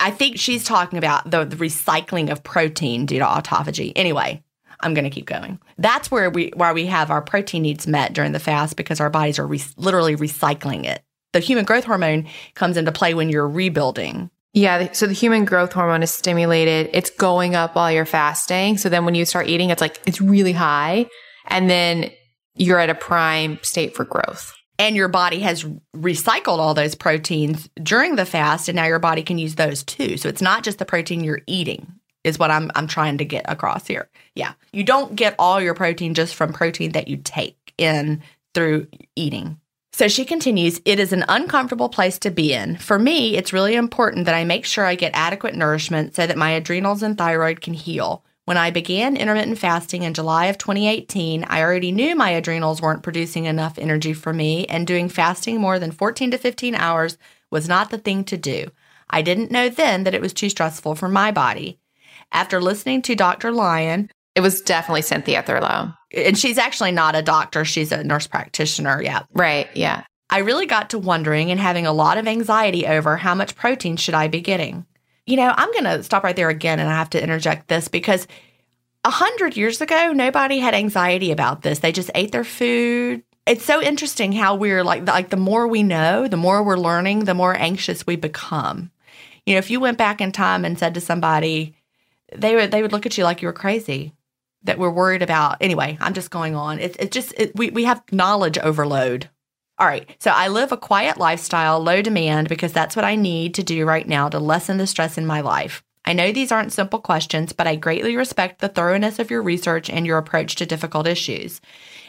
I think she's talking about the, the recycling of protein due to autophagy. Anyway, I'm going to keep going. That's where we where we have our protein needs met during the fast because our bodies are re- literally recycling it. The human growth hormone comes into play when you're rebuilding. Yeah. So the human growth hormone is stimulated. It's going up while you're fasting. So then when you start eating, it's like, it's really high. And then you're at a prime state for growth. and your body has recycled all those proteins during the fast and now your body can use those too so it's not just the protein you're eating is what i'm i'm trying to get across here yeah you don't get all your protein just from protein that you take in through eating. So she continues, it is an uncomfortable place to be in. For me, it's really important that I make sure I get adequate nourishment so that my adrenals and thyroid can heal. When I began intermittent fasting in July of 2018, I already knew my adrenals weren't producing enough energy for me, and doing fasting more than 14 to 15 hours was not the thing to do. I didn't know then that it was too stressful for my body. After listening to Dr. Lyon, It was definitely Cynthia Thurlow. and she's actually not a doctor, she's a nurse practitioner. Yeah. Right. Yeah. I really got to wondering and having a lot of anxiety over how much protein should I be getting. You know, I'm going to stop right there again and I have to interject this because a hundred years ago, nobody had anxiety about this. They just ate their food. It's so interesting how we're like, like the more we know, the more we're learning, the more anxious we become. You know, if you went back in time and said to somebody, they would they would look at you like you were crazy that we're worried about. Anyway, I'm just going on. It's it's just it, we we have knowledge overload. All right. So I live a quiet lifestyle, low demand because that's what I need to do right now to lessen the stress in my life. I know these aren't simple questions, but I greatly respect the thoroughness of your research and your approach to difficult issues.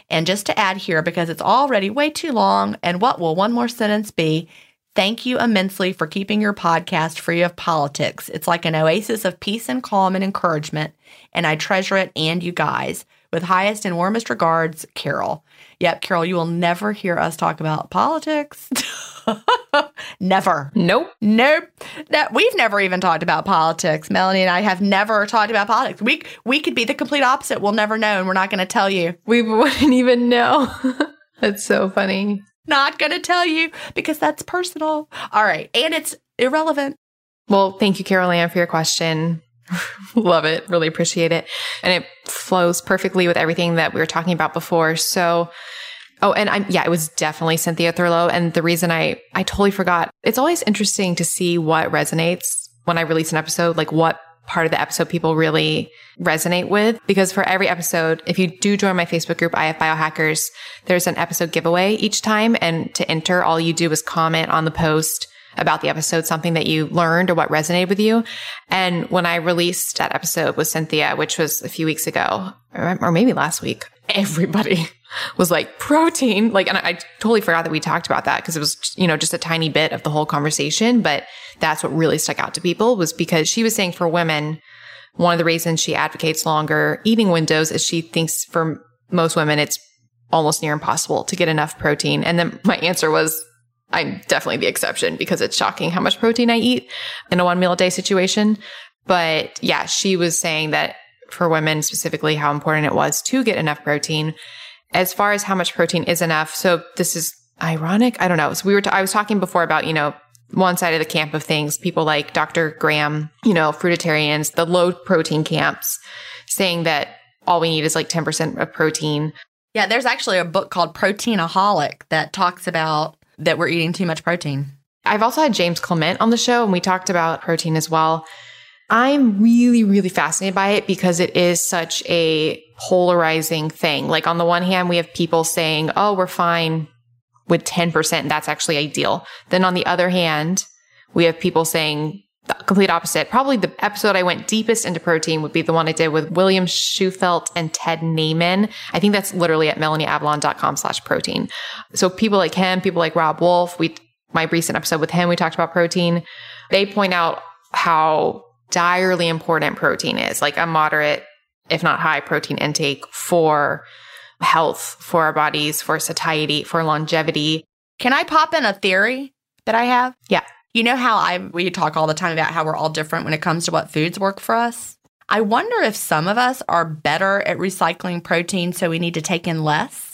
And just to add here, because it's already way too long, and what will one more sentence be? Thank you immensely for keeping your podcast free of politics. It's like an oasis of peace and calm and encouragement, and I treasure it and you guys. With highest and warmest regards, Carol. Yep, Carol, you will never hear us talk about politics. never. Nope. Nope. That we've never even talked about politics. Melanie and I have never talked about politics. We we could be the complete opposite. We'll never know, and we're not going to tell you. We wouldn't even know. That's so funny. Not going to tell you because that's personal. All right, and it's irrelevant. Well, thank you, Carol Ann, for your question. Love it. Really appreciate it. And it flows perfectly with everything that we were talking about before. So, oh, and I'm, yeah, it was definitely Cynthia Thurlow. And the reason I, I totally forgot, it's always interesting to see what resonates when I release an episode, like what part of the episode people really resonate with. Because for every episode, if you do join my Facebook group, IF Biohackers, there's an episode giveaway each time. And to enter, all you do is comment on the post about the episode, something that you learned or what resonated with you. And when I released that episode with Cynthia, which was a few weeks ago, or maybe last week, everybody was like protein. Like, and I, I totally forgot that we talked about that because it was, you know, just a tiny bit of the whole conversation. But that's what really stuck out to people was because she was saying for women, one of the reasons she advocates longer eating windows is she thinks for most women, it's almost near impossible to get enough protein. And then my answer was, I'm definitely the exception because it's shocking how much protein I eat in a one meal a day situation. But yeah, she was saying that for women specifically, how important it was to get enough protein. As far as how much protein is enough. So this is ironic. I don't know. So we were, t- I was talking before about, you know, one side of the camp of things, people like Dr. Graham, you know, fruitarians, the low protein camps saying that all we need is like 10% of protein. Yeah, there's actually a book called Proteinaholic that talks about that we're eating too much protein. I've also had James Clement on the show and we talked about protein as well. I'm really, really fascinated by it because it is such a polarizing thing. Like on the one hand, we have people saying, oh, we're fine with 10%. That's actually ideal. Then on the other hand, we have people saying the complete opposite. Probably the episode I went deepest into protein would be the one I did with William Shewfelt and Ted Naiman. I think that's literally at melanieavalon.com slash protein. So people like him, people like Robb Wolf, we, my recent episode with him, we talked about protein. They point out how direly important protein is, like a moderate, if not high protein intake for health, for our bodies, for satiety, for longevity. Can I pop in a theory that I have? Yeah. You know how I we talk all the time about how we're all different when it comes to what foods work for us? I wonder if some of us are better at recycling protein so we need to take in less.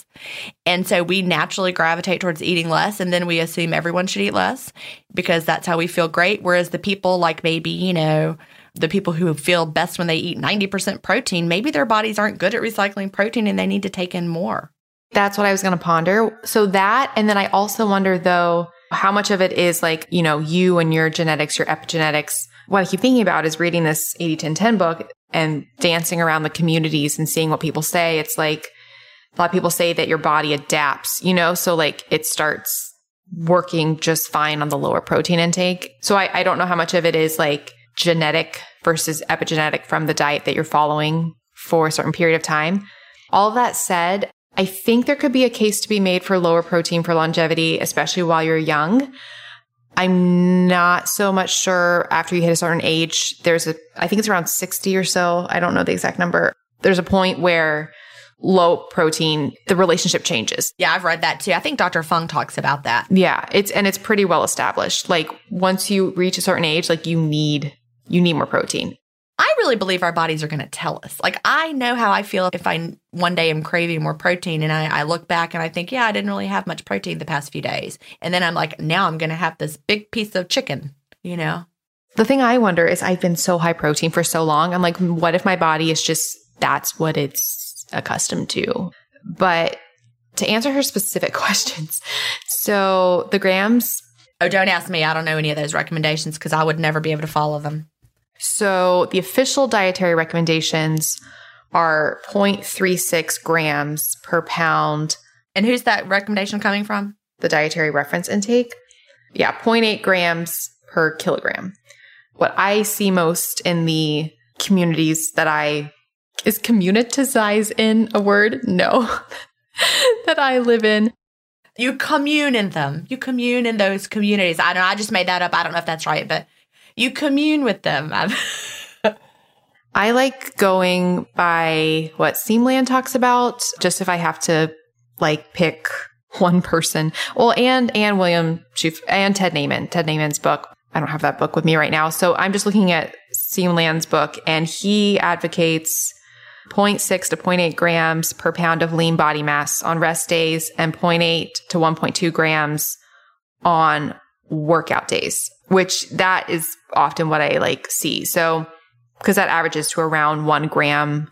And so we naturally gravitate towards eating less and then we assume everyone should eat less because that's how we feel great whereas the people like maybe, you know, the people who feel best when they eat 90% protein, maybe their bodies aren't good at recycling protein and they need to take in more. That's what I was going to ponder. So that, and then I also wonder though, how much of it is like, you know, you and your genetics, your epigenetics. What I keep thinking about is reading this 80 10 10 book and dancing around the communities and seeing what people say. It's like a lot of people say that your body adapts, you know, so like it starts working just fine on the lower protein intake. So I, I don't know how much of it is like genetic versus epigenetic from the diet that you're following for a certain period of time. All that said, I think there could be a case to be made for lower protein for longevity, especially while you're young. I'm not so much sure after you hit a certain age. There's a, I think it's around 60 or so. I don't know the exact number. There's a point where low protein, the relationship changes. Yeah, I've read that too. I think Dr. Fung talks about that. Yeah, it's and it's pretty well established. Like once you reach a certain age, like you need you need more protein. I really believe our bodies are going to tell us. Like I know how I feel if I one day am craving more protein and I, I look back and I think, yeah, I didn't really have much protein the past few days. And then I'm like, now I'm going to have this big piece of chicken, you know? The thing I wonder is I've been so high protein for so long. I'm like, what if my body is just that's what it's accustomed to? But to answer her specific questions, so the grams. Oh, don't ask me. I don't know any of those recommendations because I would never be able to follow them. So the official dietary recommendations are 0.36 grams per pound. And who's that recommendation coming from? The dietary reference intake. Yeah, 0.8 grams per kilogram. What I see most in the communities that I is communitize in a word? No. that I live in. You commune in them. You commune in those communities. I don't know. I just made that up. I don't know if that's right, but you commune with them. I like going by what Siim Land talks about, just if I have to like pick one person. Well, and and William Chief and Ted Naiman, Ted Naiman's book. I don't have that book with me right now. So I'm just looking at Siim Land's book and he advocates 0.6 to 0.8 grams per pound of lean body mass on rest days and 0.8 to 1.2 grams on workout days, which that is often what I like see. So, because that averages to around one gram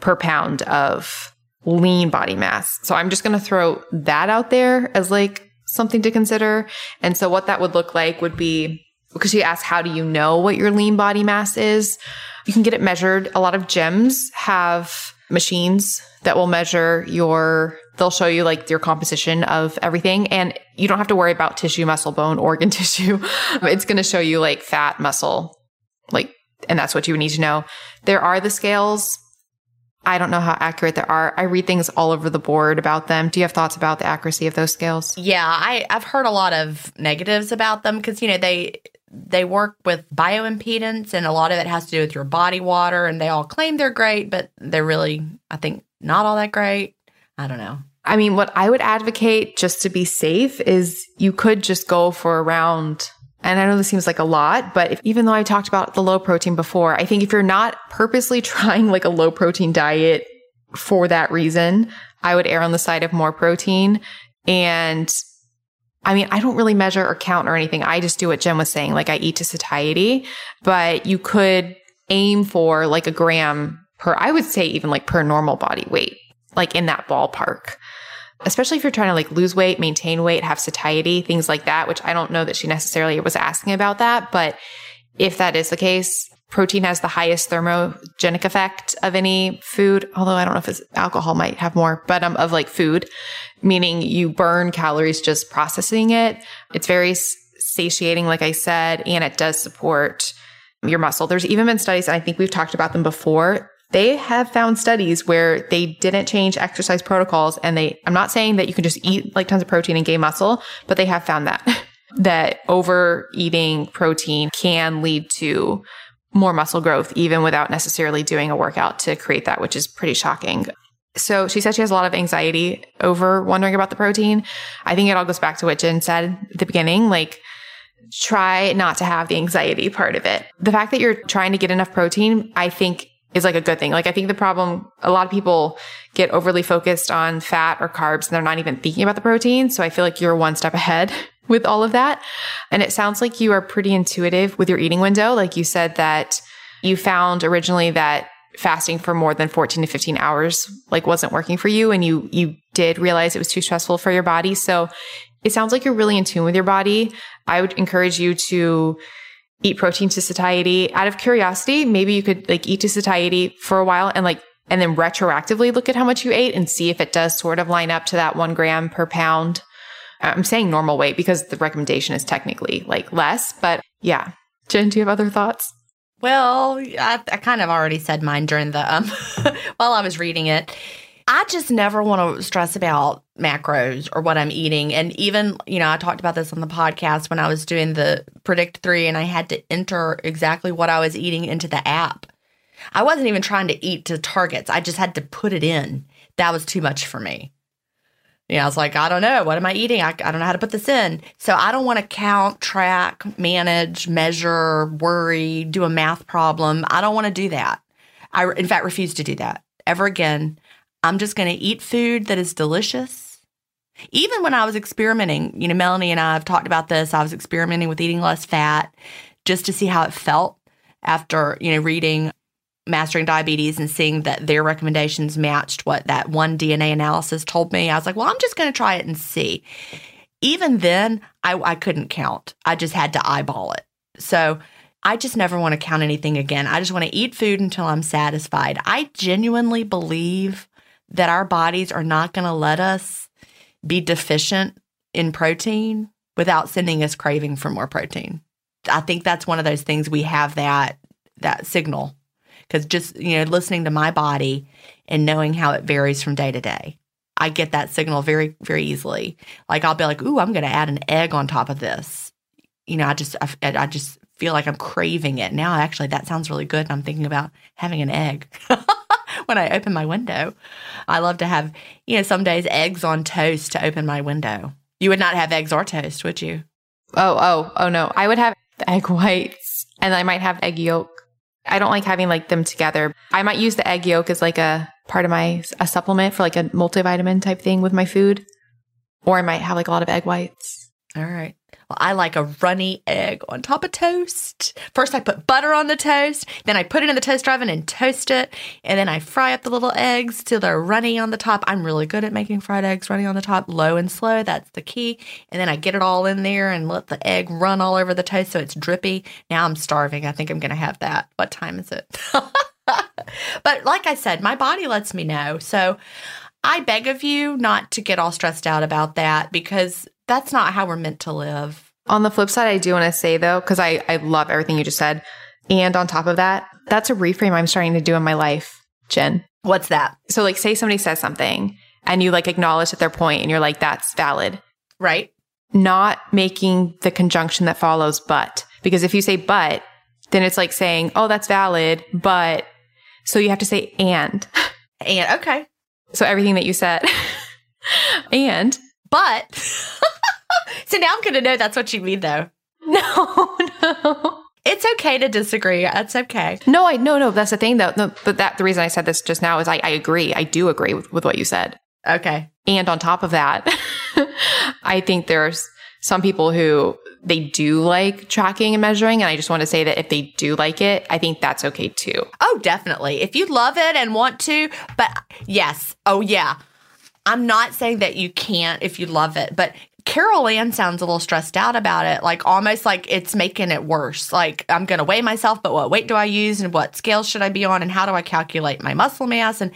per pound of lean body mass. So I'm just going to throw that out there as like something to consider. And so what that would look like would be because she asked, how do you know what your lean body mass is? You can get it measured. A lot of gyms have machines that will measure your they'll show you like your composition of everything and you don't have to worry about tissue muscle bone organ tissue it's going to show you like fat muscle like and that's what you need to know there are the scales i don't know how accurate they are. I read things all over the board about them. Do you have thoughts about the accuracy of those scales? Yeah i i've heard a lot of negatives about them because you know they they work with bioimpedance and a lot of it has to do with your body water and they all claim they're great but they're really i think not all that great. I don't know. I mean what i would advocate just to be safe is you could just go for around and i know this seems like a lot but if, even though i talked about the low protein before i think if you're not purposely trying like a low protein diet for that reason i would err on the side of more protein and I mean, I don't really measure or count or anything. I just do what Gin was saying. Like I eat to satiety, but you could aim for like a gram per, I would say even like per normal body weight, like in that ballpark. Especially if you're trying to like lose weight, maintain weight, have satiety, things like that, which I don't know that she necessarily was asking about that. But if that is the case, protein has the highest thermogenic effect of any food, although I don't know if it's alcohol might have more, but um, of like food, meaning you burn calories just processing it. It's very satiating, like I said, and it does support your muscle. There's even been studies, and I think we've talked about them before. They have found studies where they didn't change exercise protocols and they, I'm not saying that you can just eat like tons of protein and gain muscle, but they have found that, that overeating protein can lead to more muscle growth, even without necessarily doing a workout to create that, which is pretty shocking. So she said she has a lot of anxiety over wondering about the protein. I think it all goes back to what Gin said at the beginning. Like, try not to have the anxiety part of it. The fact that you're trying to get enough protein, I think is like a good thing. Like, I think the problem, a lot of people get overly focused on fat or carbs and they're not even thinking about the protein. So I feel like you're one step ahead with all of that. And it sounds like you are pretty intuitive with your eating window. Like you said that you found originally that fasting for more than 14 to 15 hours like wasn't working for you and you you did realize it was too stressful for your body. So it sounds like you're really in tune with your body. I would encourage you to eat protein to satiety. Out of curiosity, maybe you could like eat to satiety for a while and like and then retroactively look at how much you ate and see if it does sort of line up to that one gram per pound I'm saying normal weight because the recommendation is technically like less, but yeah. Gin, do you have other thoughts? Well, I, I kind of already said mine during the um while I was reading it. I just never want to stress about macros or what I'm eating. And even, you know, I talked about this on the podcast when I was doing the Predict 3 and I had to enter exactly what I was eating into the app. I wasn't even trying to eat to targets. I just had to put it in. That was too much for me. Yeah, I was like, I don't know. What am I eating? I, I don't know how to put this in. So I don't want to count, track, manage, measure, worry, do a math problem. I don't want to do that. I, in fact, refuse to do that ever again. I'm just going to eat food that is delicious. Even when I was experimenting, you know, Melanie and I have talked about this. I was experimenting with eating less fat just to see how it felt after, you know, reading Mastering Diabetes and seeing that their recommendations matched what that one DNA analysis told me. I was like, well, I'm just going to try it and see. Even then, I, I couldn't count. I just had to eyeball it. So I just never want to count anything again. I just want to eat food until I'm satisfied. I genuinely believe that our bodies are not going to let us be deficient in protein without sending us craving for more protein. I think that's one of those things we have that that signal because just you know listening to my body and knowing how it varies from day to day. I get that signal very very easily. Like I'll be like, "Ooh, I'm going to add an egg on top of this." You know, I just I, I just feel like I'm craving it. Now actually that sounds really good and I'm thinking about having an egg. when I open my window. I love to have, you know, some days eggs on toast to open my window. You would not have eggs or toast, would you? Oh, oh, oh no. I would have egg whites and I might have egg yolk. I don't like having like them together. I might use the egg yolk as like a part of my a supplement for like a multivitamin type thing with my food. Or I might have like a lot of egg whites. All right. Well, I like a runny egg on top of toast. First, I put butter on the toast, then I put it in the toaster oven and toast it, and then I fry up the little eggs till they're runny on the top. I'm really good at making fried eggs runny on the top, low and slow. That's the key. And then I get it all in there and let the egg run all over the toast so it's drippy. Now I'm starving. I think I'm going to have that. What time is it? but like I said, my body lets me know. So I beg of you not to get all stressed out about that because that's not how we're meant to live. On the flip side, I do want to say though, because I, I love everything you just said. And on top of that, that's a reframe I'm starting to do in my life, Gin. What's that? So, like, say somebody says something and you like acknowledge at their point and you're like, that's valid. Right. Not making the conjunction that follows but. Because if you say but, then it's like saying, oh, that's valid, but. So you have to say and. And, okay. So everything that you said. and. But. so now I'm going to know that's what you mean, though. No, no. It's okay to disagree. That's okay. No, I no no. That's the thing though. No, but that the reason I said this just now is I, I agree. I do agree with, with what you said. Okay. And on top of that, I think there's some people who they do like tracking and measuring. And I just want to say that if they do like it, I think that's okay too. Oh, definitely. If you love it and want to, but yes. Oh, yeah. I'm not saying that you can't if you love it, but Carol Ann sounds a little stressed out about it, like almost like it's making it worse. Like I'm going to weigh myself, but what weight do I use and what scales should I be on and how do I calculate my muscle mass? And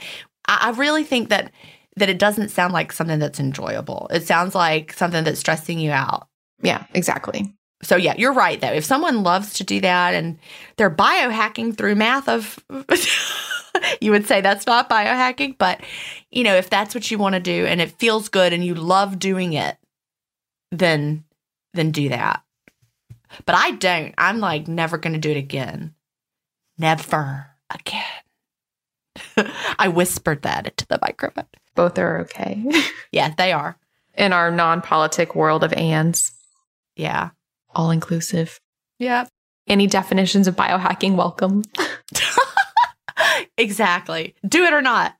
I, I really think that that it doesn't sound like something that's enjoyable. It sounds like something that's stressing you out. Yeah, exactly. So yeah, you're right though. If someone loves to do that and they're biohacking through math of you would say that's not biohacking, but you know, if that's what you want to do and it feels good and you love doing it, then then do that. But I don't. I'm like never going to do it again. Never again. I whispered that into the microphone. Both are okay. yeah, they are. In our non-politic world of ands. Yeah. All inclusive. Yeah. Any definitions of biohacking welcome. exactly. Do it or not.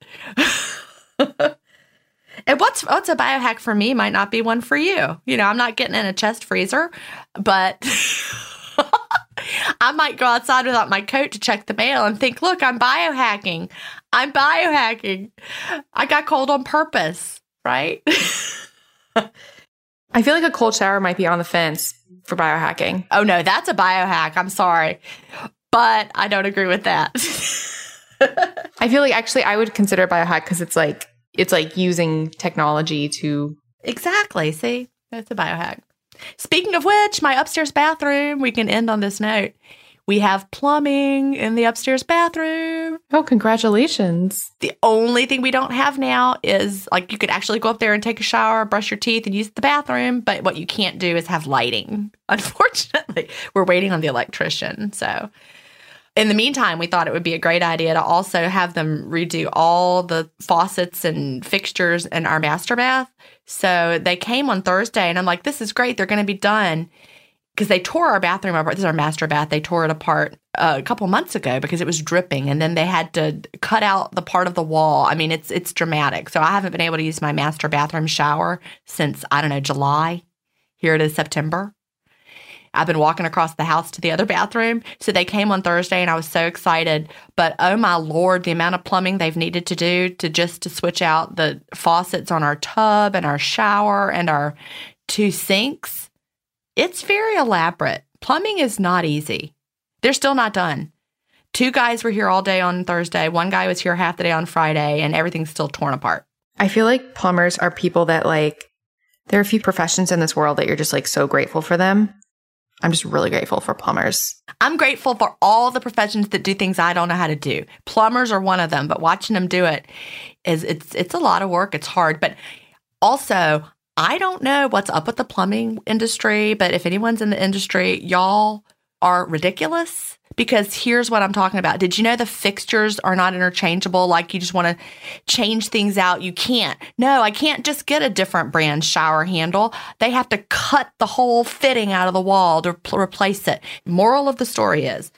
And what's what's a biohack for me might not be one for you. You know, I'm not getting in a chest freezer, but I might go outside without my coat to check the mail and think, look, I'm biohacking. I'm biohacking. I got cold on purpose, right? I feel like a cold shower might be on the fence for biohacking. Oh no, that's a biohack. I'm sorry. But I don't agree with that. I feel like actually I would consider biohack because it's like it's like using technology to Exactly. See? That's a biohack. Speaking of which, my upstairs bathroom, we can end on this note. We have plumbing in the upstairs bathroom. Oh, congratulations. The only thing we don't have now is like you could actually go up there and take a shower, brush your teeth, and use the bathroom. But what you can't do is have lighting. Unfortunately, we're waiting on the electrician. So, in the meantime, we thought it would be a great idea to also have them redo all the faucets and fixtures in our master bath. So, they came on Thursday, and I'm like, this is great. They're going to be done because they tore our bathroom apart. This is our master bath. They tore it apart uh, a couple months ago because it was dripping, and then they had to cut out the part of the wall. I mean, it's it's dramatic. So I haven't been able to use my master bathroom shower since I don't know July. Here it is September. I've been walking across the house to the other bathroom. So they came on Thursday and I was so excited. But oh my lord, the amount of plumbing they've needed to do to just to switch out the faucets on our tub and our shower and our two sinks it's very elaborate. Plumbing is not easy. They're still not done. Two guys were here all day on Thursday. One guy was here half the day on Friday, and everything's still torn apart. I feel like plumbers are people that like, there are a few professions in this world that you're just like so grateful for them. I'm just really grateful for plumbers. I'm grateful for all the professions that do things I don't know how to do. Plumbers are one of them, but watching them do it is it's it's a lot of work. It's hard, but also I don't know what's up with the plumbing industry, but if anyone's in the industry, y'all are ridiculous because here's what I'm talking about. Did you know the fixtures are not interchangeable? Like you just want to change things out. You can't. No, I can't just get a different brand shower handle. They have to cut the whole fitting out of the wall to pl- replace it. Moral of the story is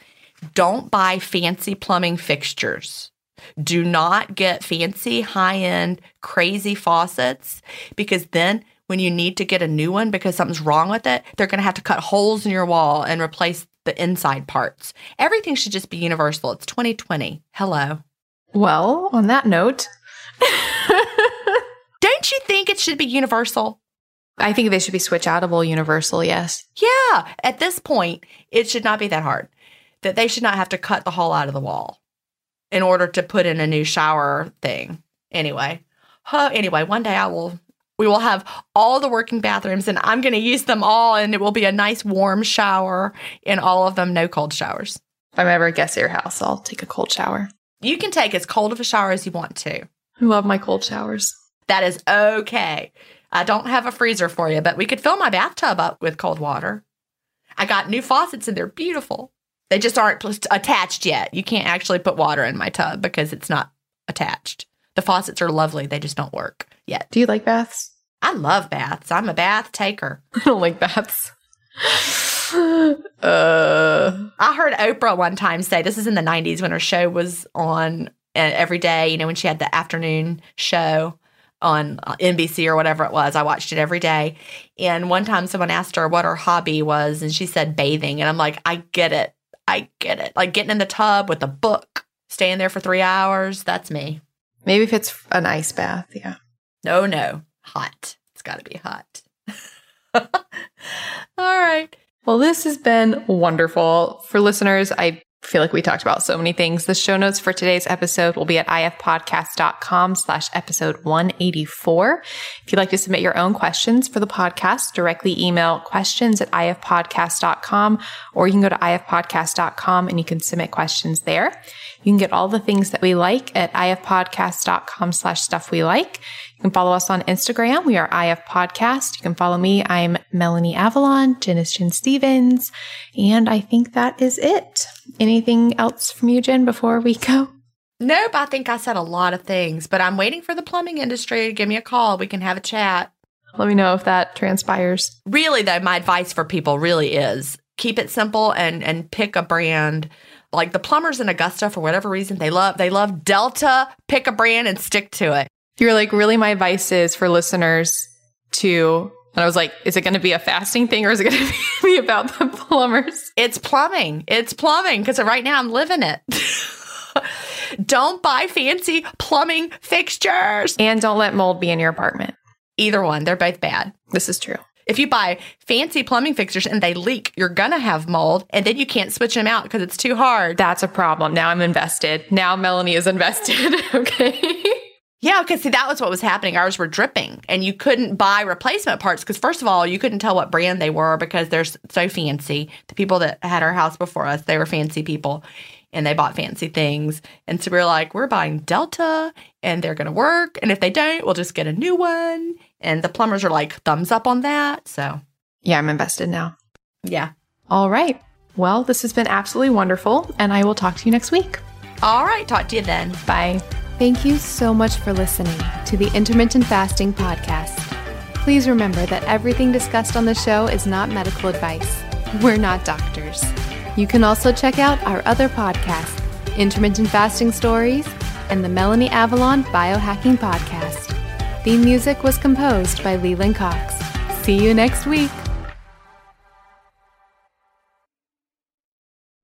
don't buy fancy plumbing fixtures. Do not get fancy, high end, crazy faucets because then when you need to get a new one because something's wrong with it, they're going to have to cut holes in your wall and replace the inside parts. Everything should just be universal. It's 2020. Hello. Well, on that note, don't you think it should be universal? I think they should be switch outable universal, yes. Yeah. At this point, it should not be that hard. That they should not have to cut the hole out of the wall in order to put in a new shower thing. Anyway. Huh, anyway, one day I will we will have all the working bathrooms and I'm going to use them all and it will be a nice warm shower in all of them, no cold showers. If I'm ever a guest at your house, I'll take a cold shower. You can take as cold of a shower as you want to. I love my cold showers. That is okay. I don't have a freezer for you, but we could fill my bathtub up with cold water. I got new faucets and they're beautiful. They just aren't attached yet. You can't actually put water in my tub because it's not attached. The faucets are lovely, they just don't work yet. Do you like baths? I love baths. I'm a bath taker. I don't like baths. uh, I heard Oprah one time say this is in the 90s when her show was on uh, every day, you know, when she had the afternoon show on uh, NBC or whatever it was. I watched it every day. And one time someone asked her what her hobby was, and she said bathing. And I'm like, I get it. I get it. Like getting in the tub with a book, staying there for three hours. That's me. Maybe if it's an ice bath. Yeah. No, no hot. It's got to be hot. All right. Well, this has been wonderful. For listeners, I feel like we talked about so many things. The show notes for today's episode will be at ifpodcast.com slash episode 184. If you'd like to submit your own questions for the podcast, directly email questions at ifpodcast.com or you can go to ifpodcast.com and you can submit questions there. You can get all the things that we like at ifpodcast.com slash stuff we like. You can follow us on Instagram. We are IF Podcast. You can follow me. I'm Melanie Avalon, Gin is Gin Stephens. And I think that is it. Anything else from you, Gin, before we go? Nope. I think I said a lot of things, but I'm waiting for the plumbing industry to give me a call. We can have a chat. Let me know if that transpires. Really, though, my advice for people really is keep it simple and and pick a brand like the plumbers in Augusta, for whatever reason, they love they love Delta. Pick a brand and stick to it. You're like, really, my advice is for listeners to. And I was like, is it going to be a fasting thing or is it going to be about the plumbers? It's plumbing. It's plumbing because right now I'm living it. don't buy fancy plumbing fixtures. And don't let mold be in your apartment. Either one. They're both bad. This is true. If you buy fancy plumbing fixtures and they leak, you're going to have mold and then you can't switch them out because it's too hard. That's a problem. Now I'm invested. Now Melanie is invested. okay. Yeah, because see, that was what was happening. Ours were dripping, and you couldn't buy replacement parts because, first of all, you couldn't tell what brand they were because they're so fancy. The people that had our house before us, they were fancy people. and they bought fancy things. And so we were like, we're buying Delta and they're going to work. And if they don't, we'll just get a new one. And the plumbers are like, thumbs up on that. So, Yeah, I'm invested now. yeah. All right. Well, this has been absolutely wonderful, and I will talk to you next week. All right. Talk to you then. Bye. Thank you so much for listening to the Intermittent Fasting Podcast. Please remember that everything discussed on the show is not medical advice. We're not doctors. You can also check out our other podcasts, Intermittent Fasting Stories and the Melanie Avalon Biohacking Podcast. Theme music was composed by Leland Cox. See you next week.